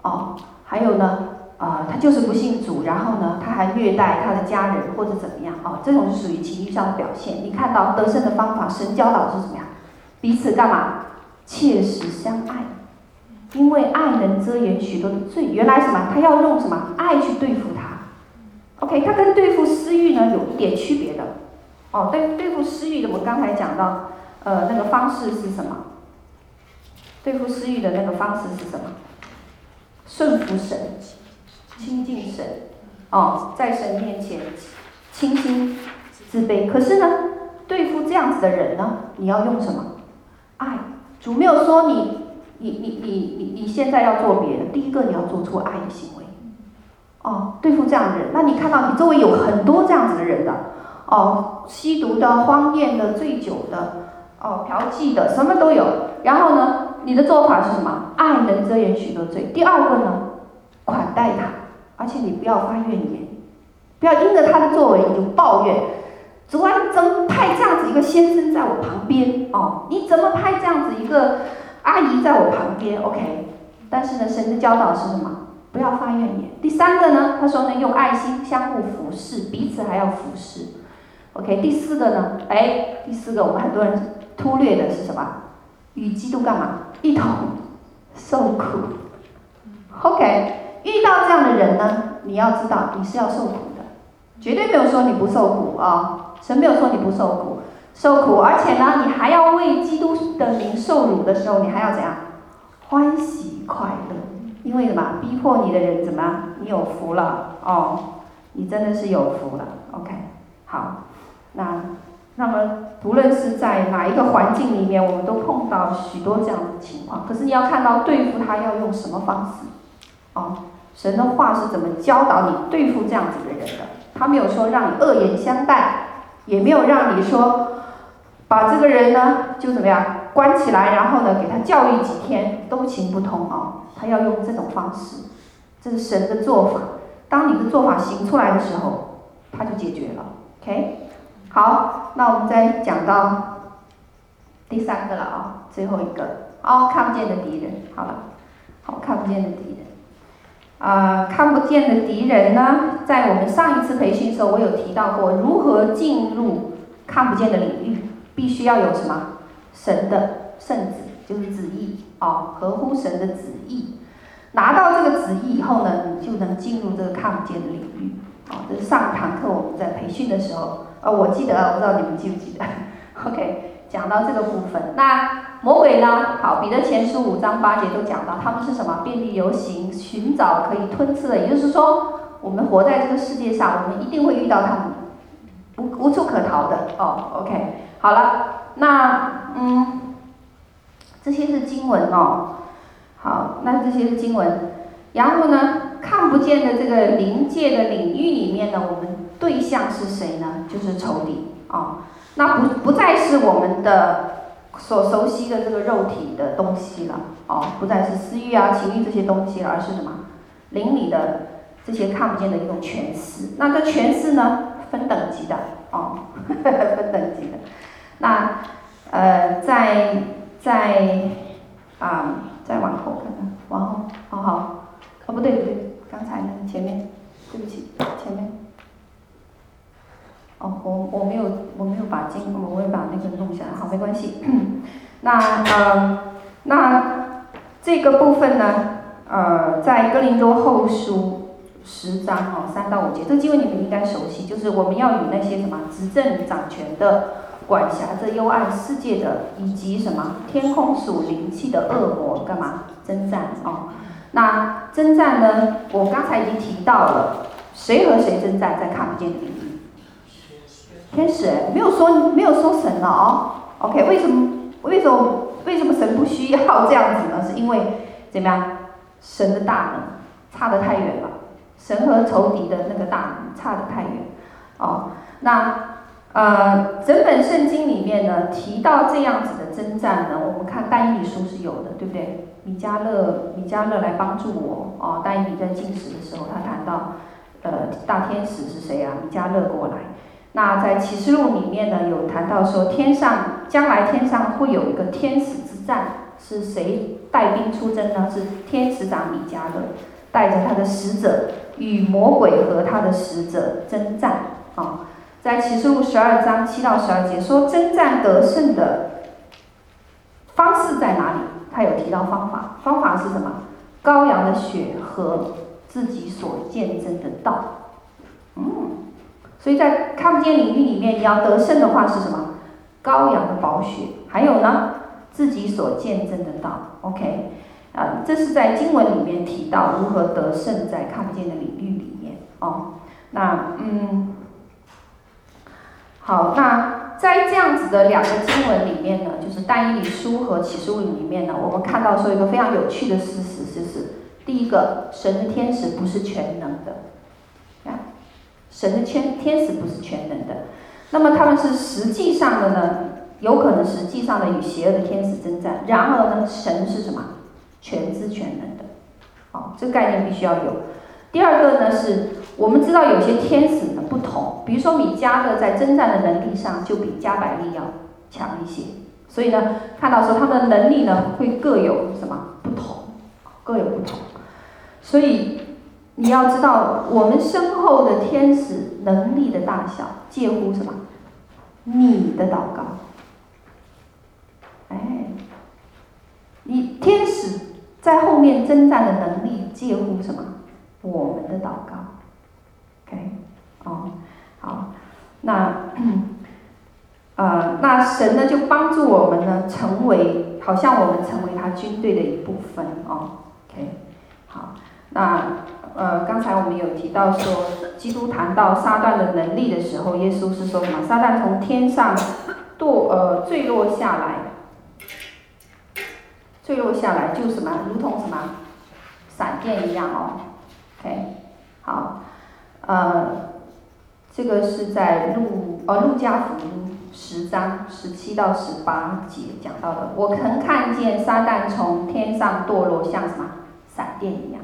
Speaker 1: 哦，还有呢，啊、呃，他就是不信主，然后呢，他还虐待他的家人或者怎么样，哦，这种是属于情欲上的表现。你看到得胜的方法，神教导是怎么样？彼此干嘛？切实相爱，因为爱能遮掩许多的罪。原来什么？他要用什么？爱去对付他。OK，他跟对付私欲呢有一点区别的。哦，对，对付私欲的，我们刚才讲到，呃，那个方式是什么？对付私欲的那个方式是什么？顺服神，亲近神，哦，在神面前倾心自卑。可是呢，对付这样子的人呢，你要用什么？爱。主没有说你，你你你你你现在要做别的，第一个你要做出爱的行为。哦，对付这样的人，那你看到你周围有很多这样子的人的。哦，吸毒的、荒宴的、醉酒的，哦，嫖妓的，什么都有。然后呢，你的做法是什么？爱能遮掩许多罪。第二个呢，款待他，而且你不要发怨言，不要因着他的作为你就抱怨。主啊，你怎么派这样子一个先生在我旁边？哦，你怎么派这样子一个阿姨在我旁边？OK。但是呢，神的教导是什么？不要发怨言。第三个呢，他说呢，用爱心相互服侍，彼此还要服侍。OK，第四个呢？哎，第四个我们很多人忽略的是什么？与基督干嘛？一同受苦。OK，遇到这样的人呢，你要知道你是要受苦的，绝对没有说你不受苦啊、神没有说你不受苦，受苦，而且呢，你还要为基督的名受辱的时候，你还要怎样？欢喜快乐，因为什么？逼迫你的人怎么？你有福了哦，你真的是有福了。OK，好。那，那么不论是在哪一个环境里面，我们都碰到许多这样的情况。可是你要看到对付他要用什么方式，哦，神的话是怎么教导你对付这样子的人的？他没有说让你恶言相待，也没有让你说把这个人呢就怎么样关起来，然后呢给他教育几天都行不通哦。他要用这种方式，这是神的做法。当你的做法行出来的时候，他就解决了。OK。好，那我们再讲到第三个了啊，最后一个哦，看不见的敌人。好了，好，看不见的敌人。啊、看不见的敌人呢，在我们上一次培训时候，我有提到过，如何进入看不见的领域，必须要有什么？神的圣旨，就是旨意哦，合乎神的旨意。拿到这个旨意以后呢，你就能进入这个看不见的领域。哦，这是上堂课我们在培训的时候。哦，我记得，我不知道你们记不记得。(laughs) OK，讲到这个部分，那魔鬼呢？好，彼得前书五章八节都讲到，他们是什么？遍地游行，寻找可以吞吃的。也就是说，我们活在这个世界上，我们一定会遇到他们，无无处可逃的。哦，OK，好了，那嗯，这些是经文哦。好，那这些是经文。然后呢，看不见的这个灵界的领域里面呢，我们。对象是谁呢？就是仇敌、哦，那不不再是我们的所熟悉的这个肉体的东西了哦，不再是私欲啊、情欲这些东西，而是什么？灵里的这些看不见的一种权势。那这权势呢，分等级的哦，(laughs) 分等级的。那呃，在在啊，再往后看看，往后，好好，哦不对不对，刚才那个前面，对不起，前面。哦，我我没有我没有把经，我会把那个弄下来，好，没关系。(coughs) 那呃，那这个部分呢，呃，在哥林多后书十章哦三到五节，这个经文你们应该熟悉，就是我们要与那些什么执政掌权的、管辖着幽暗世界的，以及什么天空属灵气的恶魔干嘛征战哦。那征战呢，我刚才已经提到了，谁和谁征战，在看不见的领域。天使没有说没有说神了哦，OK？为什么为什么为什么神不需要这样子呢？是因为怎么样？神的大能差得太远了，神和仇敌的那个大差得太远哦。那呃，整本圣经里面呢提到这样子的征战呢，我们看但以理书是有的，对不对？米迦勒米迦勒来帮助我哦。但以理在进食的时候，他谈到呃大天使是谁啊？米迦勒过来。那在启示录里面呢，有谈到说天上将来天上会有一个天使之战，是谁带兵出征呢？是天使长米迦勒带着他的使者与魔鬼和他的使者征战啊。在启示录十二章七到十二节说，征战得胜的方式在哪里？他有提到方法，方法是什么？羔羊的血和自己所见证的道。嗯。所以在看不见领域里面，你要得胜的话是什么？羔羊的宝血，还有呢，自己所见证的道。OK，啊，这是在经文里面提到如何得胜在看不见的领域里面哦。那嗯，好，那在这样子的两个经文里面呢，就是但以理书和启示录里面呢，我们看到说一个非常有趣的事实，就是第一个，神的天使不是全能的。神的天天使不是全能的，那么他们是实际上的呢？有可能实际上的与邪恶的天使征战。然而呢，神是什么？全知全能的。哦，这个概念必须要有。第二个呢，是我们知道有些天使呢不同，比如说米迦勒在征战的能力上就比加百利要强一些，所以呢，看到说他的能力呢会各有什么不同，各有不同，所以。你要知道，我们身后的天使能力的大小，介乎什么？你的祷告。哎，你天使在后面征战的能力，介乎什么？我们的祷告。OK，哦，好，那，呃，那神呢就帮助我们呢，成为好像我们成为他军队的一部分哦。OK，好，那。呃，刚才我们有提到说，基督谈到撒旦的能力的时候，耶稣是说什么？撒旦从天上堕呃坠落下来，坠落下来就什么？如同什么？闪电一样哦。OK，好，呃，这个是在路呃路加福音十章十七到十八节讲到的。我曾看见撒旦从天上堕落，像什么？闪电一样。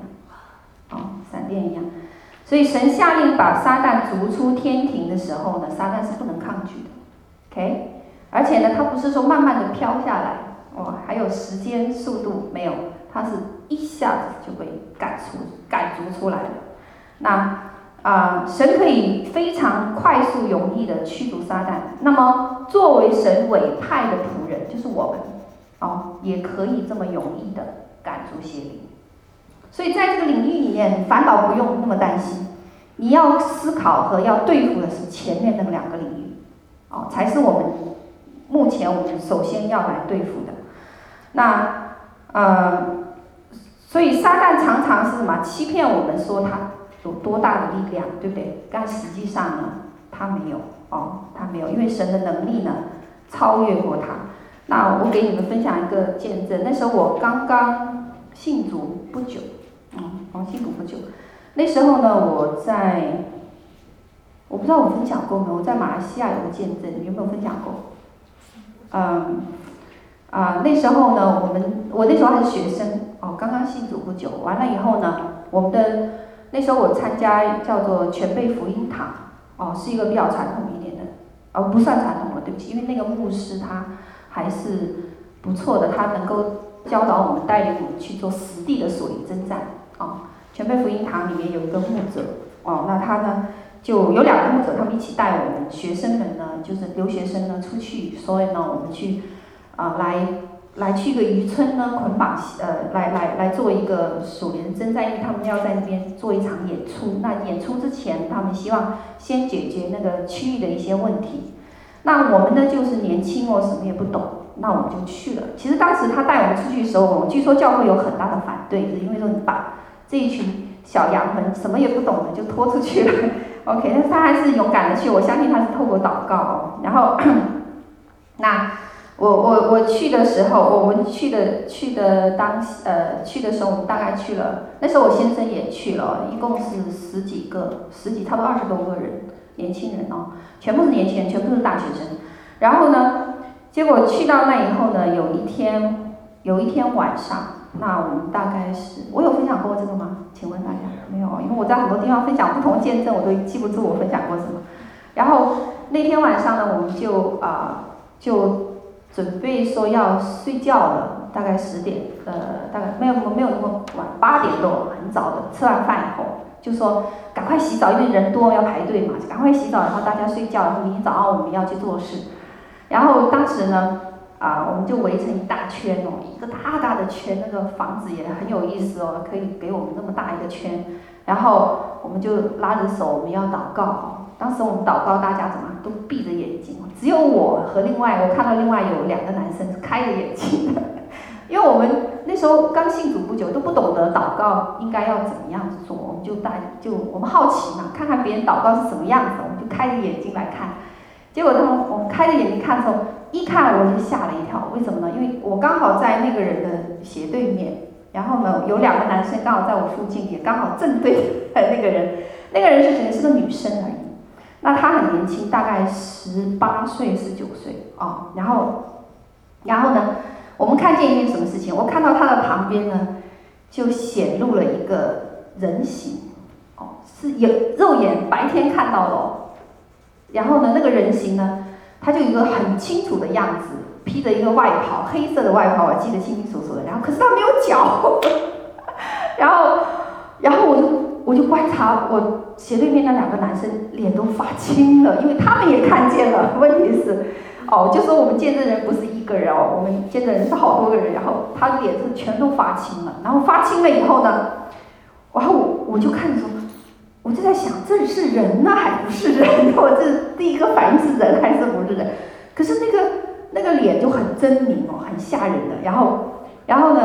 Speaker 1: 哦闪电一样，所以神下令把撒旦逐出天庭的时候呢，撒旦是不能抗拒的，OK？而且呢，他不是说慢慢的飘下来，哦，还有时间速度没有，他是一下子就会赶出、赶逐出来的。那啊、神可以非常快速、容易的驱逐撒旦。那么，作为神委派的仆人，就是我们，哦，也可以这么容易的赶逐邪灵。所以在这个领域里面，反倒不用那么担心。你要思考和要对付的是前面那两个领域，哦，才是我们目前我们首先要来对付的。那呃，所以撒旦常常是什么？欺骗我们说他有多大的力量，对不对？但实际上呢，他没有哦，他没有，因为神的能力呢超越过他。那我给你们分享一个见证，那时候我刚刚信主不久。嗯，黄信主不久，那时候呢，我在，我不知道我分享过没有，我在马来西亚有个见证，你有没有分享过？嗯，啊，那时候呢，我们我那时候还是学生，哦，刚刚信主不久，完了以后呢，我们的那时候我参加叫做全备福音堂，哦，是一个比较传统一点的，哦，不算传统了，对不起，因为那个牧师他还是不错的，他能够教导我们，带领我们去做实地的属灵征战。哦，全备福音堂里面有一个牧者，哦，那他呢就有两个牧者，他们一起带我们学生们呢，就是留学生呢出去，所以呢我们去啊、来来去个渔村呢捆绑呃来来来做一个属灵征战，因为他们要在那边做一场演出。那演出之前，他们希望先解决那个区域的一些问题。那我们呢就是年轻哦，什么也不懂，那我们就去了。其实当时他带我们出去的时候，我们据说教会有很大的反对，因为说你把这一群小羊们什么也不懂的就拖出去了，OK，但是他还是勇敢的去，我相信他是透过祷告哦。然后，(coughs) 那我我我去的时候，我们去的去的当呃去的时候，我们大概去了，那时候我先生也去了，一共是十几个，十几差不多二十多个人，年轻人哦，全部是年轻人，全部是大学生。然后呢，结果去到那以后呢，有一天有一天晚上。那我们大概是，我有分享过这个吗？请问大家没有，因为我在很多地方分享不同见证，我都记不住我分享过什么。然后那天晚上呢，我们就啊、就准备说要睡觉了，大概十点，呃，大概没有没有那么晚，八点多，很早的。吃完饭以后，就说赶快洗澡，因为人多要排队嘛，赶快洗澡，然后大家睡觉，然后明天早上我们要去做事。然后当时呢，啊、我们就围成一大圈哦，一个大大的圈，那个房子也很有意思哦，可以给我们那么大一个圈。然后我们就拉着手，我们要祷告。当时我们祷告，大家怎么都闭着眼睛，只有我和另外我看到另外有两个男生是开着眼睛的，因为我们那时候刚信主不久，都不懂得祷告应该要怎么样子做，我们就大就我们好奇嘛，看看别人祷告是什么样子，我们就开着眼睛来看。结果他们我们开着眼睛看的时候，一看我就吓了一跳，为什么呢？因为我刚好在那个人的斜对面，然后呢有两个男生刚好在我附近，也刚好正对那个人，那个人是谁？是个女生而已。那他很年轻，大概十八岁、十九岁啊。然后，然后呢，我们看见一件什么事情？我看到他的旁边呢，就显露了一个人形，哦，是有肉眼白天看到的哦。然后呢，那个人形呢，他就一个很清楚的样子，披着一个外袍，黑色的外袍，我记得清清楚楚的。然后，可是他没有脚。(laughs) 然后，然后我就。我就观察我斜对面那两个男生脸都发青了，因为他们也看见了。(laughs) 问题是，哦，就说我们见证人不是一个人哦，我们见证人是好多个人，然后他脸是全都发青了。然后发青了以后呢，然后我我就看着，我就在想，这是人呢还不是人？(laughs) 我这第一个反应是人还是不是人？可是那个那个脸就很狰狞哦，很吓人的。然后然后呢，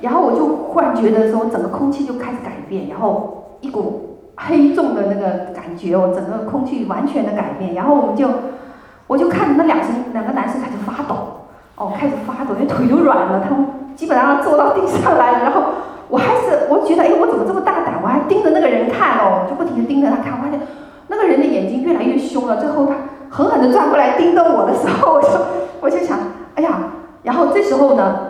Speaker 1: 然后我就忽然觉得说，整个空气就开始改变，然后。一股黑重的那个感觉，我整个空气完全的改变，然后我们就，我就看那两两个男生开始发抖，哦，开始发抖，因为腿都软了，他们基本上坐到地上来了，然后我还是我觉得，哎，我怎么这么大胆？我还盯着那个人看哦，就不停的盯着他看，发现那个人的眼睛越来越凶了，最后他狠狠地转过来盯着我的时候，我就我就想，哎呀，然后这时候呢，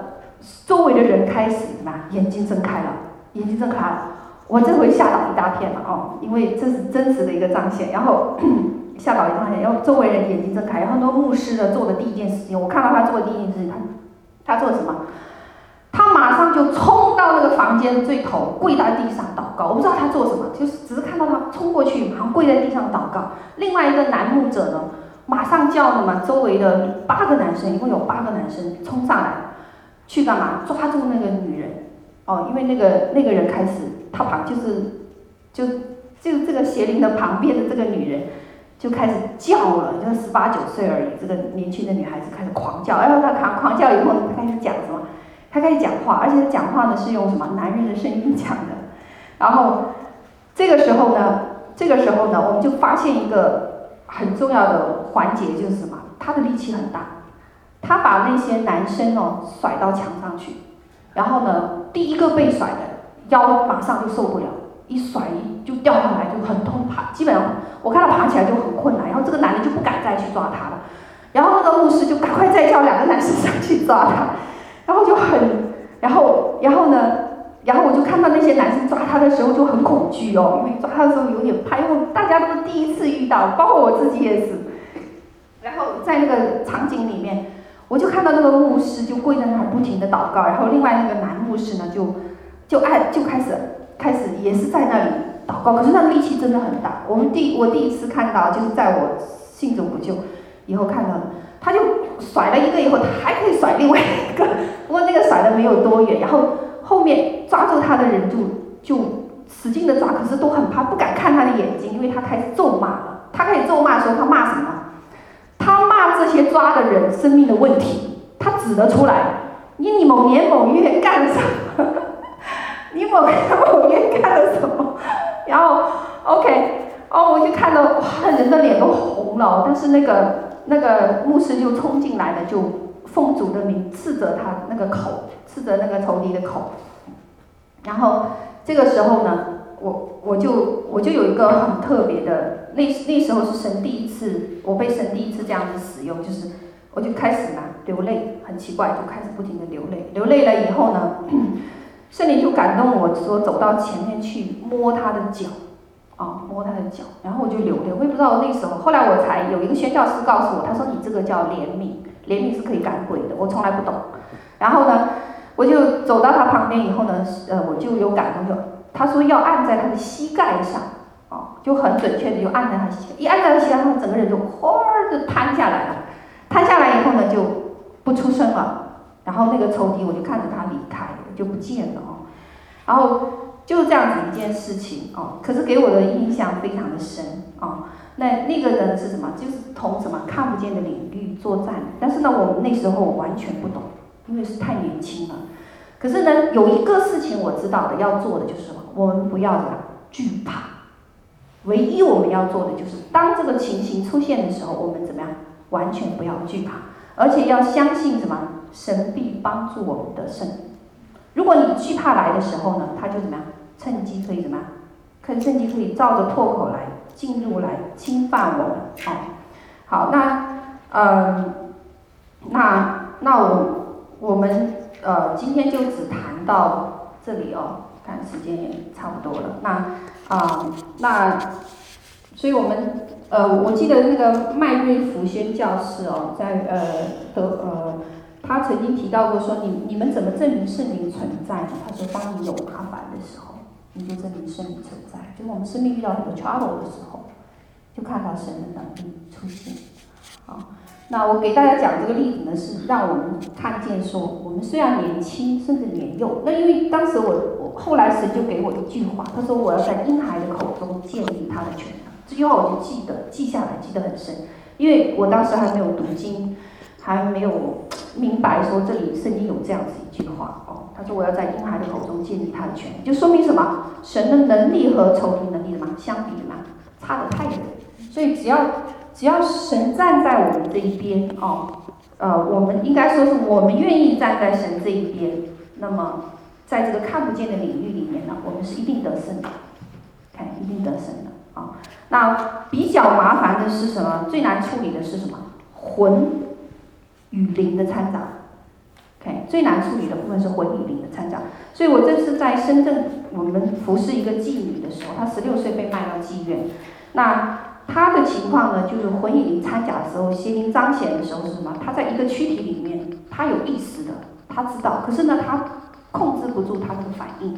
Speaker 1: 周围的人开始什么？眼睛睁开了，眼睛睁开了。我这回吓倒一大片了哦，因为这是真实的一个彰显，然后 (coughs) 吓倒一大片，然后周围人眼睛睁开，然后很多牧师呢做的第一件事情，我看到他做的第一件事情，他他做什么？他马上就冲到那个房间最头，跪在地上祷告。我不知道他做什么，就是只是看到他冲过去，马上跪在地上祷告。另外一个男牧者呢，马上叫什么？周围的八个男生，一共有八个男生冲上来，去干嘛？抓住那个女人。哦，因为那个那个人开始，他旁就是，就就这个邪灵的旁边的这个女人，就开始叫了，就是十八九岁而已，这个年轻的女孩子开始狂叫，然后她狂狂叫以后，她开始讲什么？她开始讲话，而且讲话呢是用什么男人的声音讲的。然后这个时候呢，这个时候呢，我们就发现一个很重要的环节就是什么？他的力气很大，他把那些男生哦甩到墙上去。然后呢，第一个被甩的腰马上就受不了，一甩就掉下来，就很痛，爬基本上我看他爬起来就很困难。然后这个男的就不敢再去抓他了，然后那个牧师就赶快再叫两个男生上去抓他，然后就很，然后然后呢，然后我就看到那些男生抓他的时候就很恐惧哦，因为抓他的时候有点怕，因为大家都是第一次遇到，包括我自己也是。然后在那个场景里面。我就看到那个牧师就跪在那儿不停的祷告，然后另外那个男牧师呢就就按就开始开始也是在那里祷告，可是那力气真的很大。我们第我第一次看到就是在我信主不久以后看到的，他就甩了一个以后，他还可以甩另外一个，不过那个甩的没有多远，然后后面抓住他的人就就使劲的抓，可是都很怕，不敢看他的眼睛，因为他开始咒骂了。他开始咒骂的时候，他骂什么？他骂这些抓的人生命的问题，他指得出来。你你某年某月干了什么？你某年某月干了什么？(laughs) 然后，OK，哦，我就看到哇，人的脸都红了。但是那个那个牧师就冲进来了，就奉主的名斥责他那个口，斥责那个仇敌的口。然后这个时候呢，我我就我就有一个很特别的。那那时候是神第一次，我被神第一次这样子使用，就是我就开始嘛流泪，很奇怪，就开始不停的流泪。流泪了以后呢，圣灵就感动我说走到前面去摸他的脚，啊，摸他的脚，然后我就流泪。我也不知道那时候，后来我才有一个宣教师告诉我，他说你这个叫怜悯，怜悯是可以赶鬼的。我从来不懂。然后呢，我就走到他旁边以后呢，呃，我就有感动，就他说要按在他的膝盖上，啊，就很准确的就按在他膝，一按在他膝盖上，整个人就哗的瘫下来了。瘫下来以后呢，就不出声了。然后那个仇敌，我就看着他离开，就不见了哦。然后就这样子一件事情哦，可是给我的印象非常的深哦。那那个人是什么？就是同什么看不见的领域作战。但是呢，我们那时候完全不懂，因为是太年轻了。可是呢，有一个事情我知道的，要做的就是什么？我们不要什么惧怕。唯一我们要做的就是，当这个情形出现的时候，我们怎么样？完全不要惧怕，而且要相信什么？神必帮助我们得胜。如果你惧怕来的时候呢，他就怎么样？趁机可以怎么样？可以趁机可以照着破口来进入来侵犯我们。哦，好，那嗯，那那我我们呃今天就只谈到这里哦，看时间也差不多了。那啊、那所以我们呃，我记得那个麦瑞福宣教士哦，在呃德呃。他曾经提到过说，你你们怎么证明圣灵存在呢？他说，当你有麻烦的时候，你就证明圣灵存在。就是我们生命遇到很多 trouble 的时候，就看到神的能力出现。好，那我给大家讲这个例子呢，是让我们看见说，我们虽然年轻，甚至年幼，那因为当时我我后来神就给我一句话，他说我要在婴孩的口中建立他的权能。这句话我就记得记下来，记得很深，因为我当时还没有读经。还没有明白说这里圣经有这样子一句话哦，他说我要在婴孩的口中建立他的权，就说明什么？神的能力和仇敌能力什么相比嘛，差得太远。所以只要只要神站在我们这一边哦，呃，我们应该说是我们愿意站在神这一边，那么在这个看不见的领域里面呢，我们是一定得胜的，看一定得胜的啊、哦。那比较麻烦的是什么？最难处理的是什么？魂。与灵的掺杂，OK，最难处理的部分是魂与灵的掺杂。所以我这次在深圳，我们服侍一个妓女的时候，她十六岁被卖到妓院。那她的情况呢，就是魂与灵掺杂的时候，邪灵彰显的时候是什么？她在一个躯体里面，她有意识的，她知道，可是呢，她控制不住她的反应。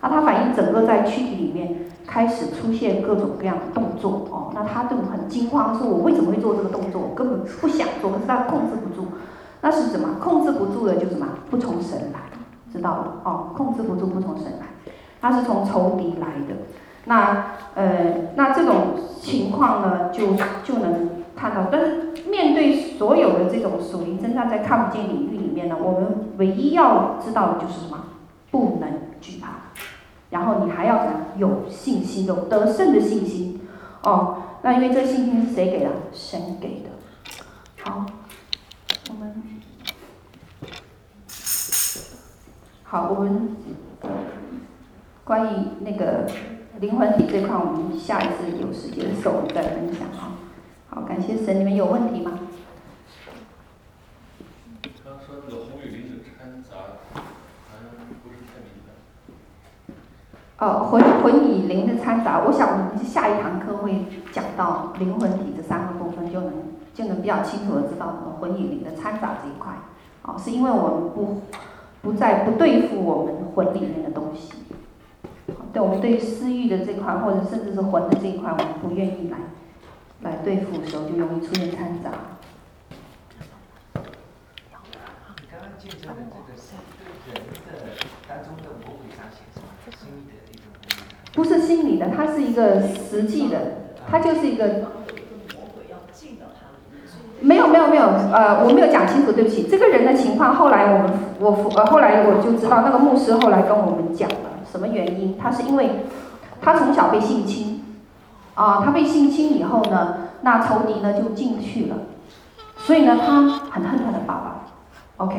Speaker 1: 那他反应整个在躯体里面开始出现各种各样的动作哦，那他就很惊慌，说我为什么会做这个动作？我根本不想做，可是他控制不住。那是什么？控制不住的就什么？不从神来，知道了哦，控制不住不从神来，他是从仇敌来的。那呃，那这种情况呢，就就能看到。但是面对所有的这种属灵征战，在看不见领域里面呢，我们唯一要知道的就是什么？不能惧怕。然后你还要怎样？有信心，有得胜的信心。哦，那因为这信心是谁给的？神给的。好，我们好，我们关于那个灵魂体这块，我们下一次有时间的时候我们再分享哈。好，感谢神，你们有问题吗？他说那个红雨林的掺杂呃，魂魂与灵的掺杂，我想我们下一堂课会讲到灵魂体这三个部分，就能就能比较清楚的知道什么魂与灵的掺杂这一块。哦，是因为我们不不再不对付我们魂里面的东西，对，我们对私欲的这块，或者甚至是魂的这一块，我们不愿意来来对付的时候，就容易出现掺杂。
Speaker 3: 你刚刚介绍的这个是对人的当中的魔鬼彰显是吗？心理的。
Speaker 1: 不是心理的，它是一个实际的，它就是一个。没有没有没有，呃，我没有讲清楚，对不起。这个人的情况，后来我们我呃后来我就知道，那个牧师后来跟我们讲了什么原因？他是因为他从小被性侵，啊、呃，他被性侵以后呢，那仇敌呢就进去了，所以呢他很恨他的爸爸。OK，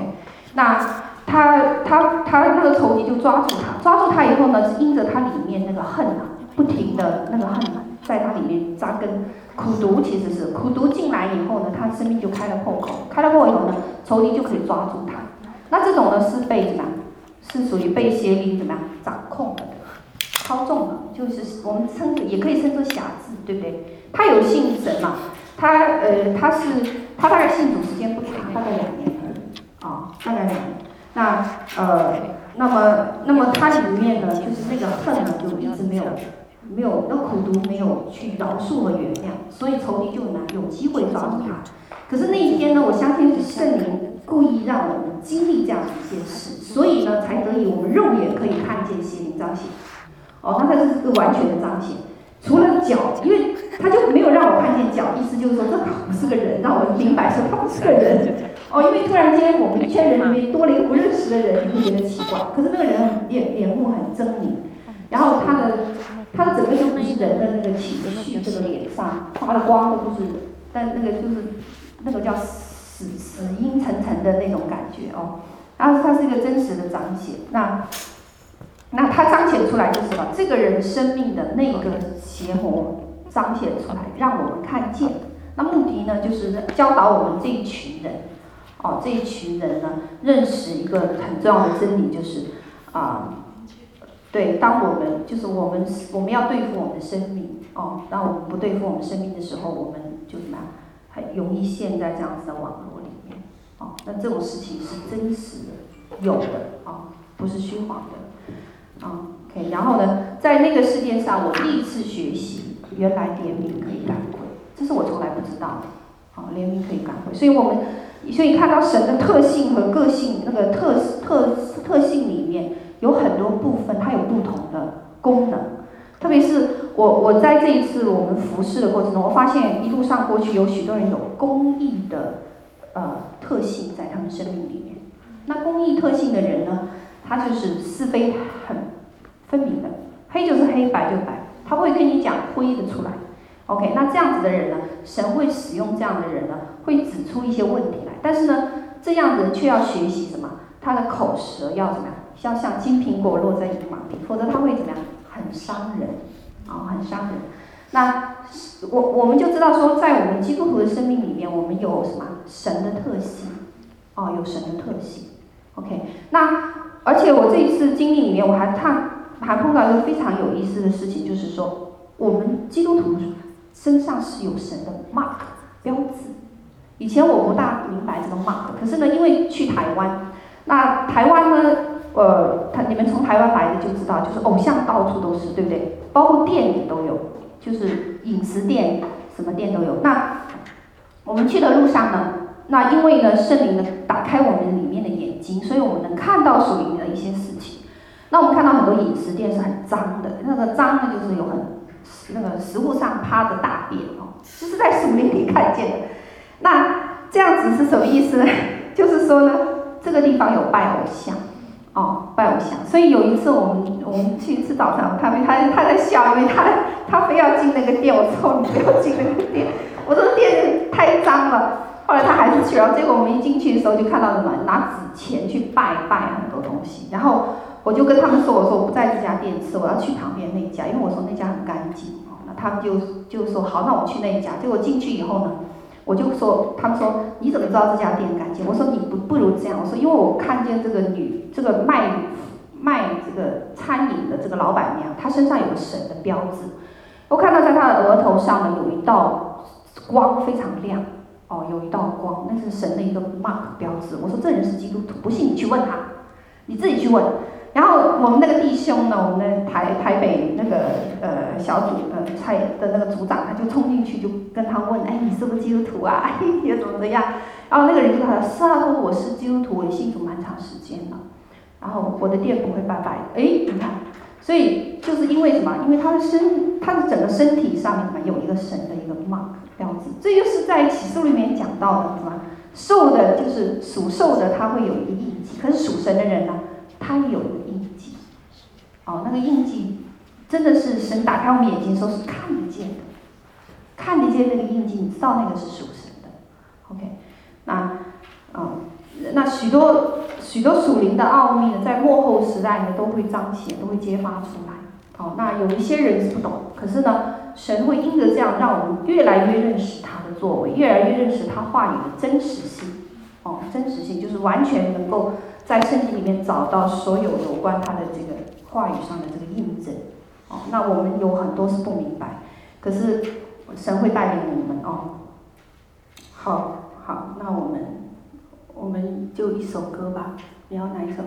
Speaker 1: 那。他他他那个仇敌就抓住他，抓住他以后呢，是因着他里面那个恨啊，不停的那个恨啊，在他里面扎根，苦毒其实是苦毒进来以后呢，他生命就开了破口，开了破口以后呢，仇敌就可以抓住他。那这种呢是被什么？是属于被邪灵怎么样掌控的？操纵的，就是我们称也可以称作侠字，对不对？他有信神嘛？他呃他是他大概信主时间不长，大概两年，啊、大概两年。那呃那么那么他里面呢，就是那个恨呢，就一直没有没有那苦毒没有去饶恕和原谅，所以仇敌就难有机会抓住他。可是那一天呢，我相信是圣灵故意让我们经历这样一件事，所以呢，才得以我们肉眼可以看见邪灵彰显。哦，那它是个完全的彰显，除了脚，因为他就没有让我看见脚，意思就是说这不是个人，让我明白说他不是个人。(laughs) 哦，因为突然间我们一圈人里面多了一个不认识的人，你会觉得奇怪。可是那个人脸脸目很狰狞，然后他的他的整个就不是人的那个情绪，这个脸上发的光都不是，但那个就是。那个叫死死阴沉沉的那种感觉哦，然后它是一个真实的彰显。那那他彰显出来就是了这个人生命的那个邪魔彰显出来，让我们看见。那目的呢，就是教导我们这一群人，哦，这一群人呢，认识一个很重要的真理，就是啊，对，当我们就是我们我们要对付我们的生命哦，当我们不对付我们生命的时候，我们就怎么？很容易陷在这样子的网络里面，哦，那这种事情是真实的，有的，哦，不是虚谎的，啊，OK，然后呢，在那个世界上，我第一次学，原来怜悯可以赶鬼，这是我从来不知道的，好，怜悯可以赶鬼，所以我们，所以看到神的特性和个性，那个特特特性里面有很多部分，它有不同的功能，特别是。我我在这一次我们服侍的过程中，我发现一路上过去有许多人有公益的呃特性在他们生命里面。那公益特性的人呢，他就是是非很分明的，黑就是黑，白就白，他会跟你讲灰的出来。OK，那这样子的人呢，神会使用这样的人呢，会指出一些问题来。但是呢，这样的人却要学习什么？他的口舌要怎么样？要像金苹果落在银网里，否则他会怎么样？很伤人。哦，很伤人。那我我们就知道说，在我们基督徒的生命里面，我们有什么神的特性？哦，有神的特性。OK。那而且我这一次经历里面，我还看还碰到一个非常有意思的事情，就是说，我们基督徒身上是有神的 mark 标志。以前我不大明白这个 mark，可是呢，因为去台湾，那台湾呢，呃，他你们从台湾来的就知道，就是偶像到处都是，对不对？包括店里都有，就是饮食店，什么店都有。那我们去的路上呢，那因为呢，圣灵呢打开我们里面的眼睛，所以我们能看到属灵的一些。那我们看到很多饮食店是很脏的，那个脏呢就是有很那个食物上趴着大便哦，就是在属灵里看见的。那这样子是什么意思呢？(laughs) 就是说呢，这个地方有拜偶像。哦，拜偶像，所以有一次我们我们去吃早餐，他他他在笑，因为他他非要进那个店，我说你不要进那个店，我说店太脏了。后来他还是去了，结果我们一进去的时候就看到什么，拿纸钱去拜拜很多东西，然后我就跟他们说，我说我不在这家店吃，我要去旁边那家，因为我说那家很干净。哦，那他们就就说好，那我去那一家。结果进去以后呢，我就说，他们说你怎么知道这家店干净？我说你不不如这样，我说因为我看见这个女这个卖卖这个餐饮的这个老板娘，她身上有神的标志，我看到在她的额头上呢有一道光非常亮，哦，有一道光，那是神的一个 mark 标志。我说这人是基督徒，不信你去问他，你自己去问。然后我们那个弟兄呢，我们的台台北那个呃小组呃蔡的那个组长，他就冲进去就跟他问，哎，你是不是基督徒啊？哎，你怎么怎么样？然后那个人就说，是啊，他说我是基督徒，我信主蛮长时间了。然后我的店不会拜拜。哎，你看，所以就是因为什么？因为他的身，他的整个身体上面什么有一个神的一个 mark 标志。这就是在启示录里面讲到的什么？兽的，就是属兽的，他会有一个印记。可是属神的人呢？他有一个印记，哦，那个印记真的是神打开我们眼睛的时候是看得见的，看得见那个印记，你知道那个是属神的。OK，那，嗯，那许多许多属灵的奥秘呢，在末后时代呢都会彰显，都会揭发出来。哦，那有一些人是不懂，可是呢，神会因着这样让我们越来越认识他的作为，越来越认识他话语的真实性。哦，真实性就是完全能够。在圣经里面找到所有有关他的这个话语上的这个印证哦那我们有很多是不明白，可是神会带领我们哦。好，好，那我们我们就一首歌吧，你要哪一首？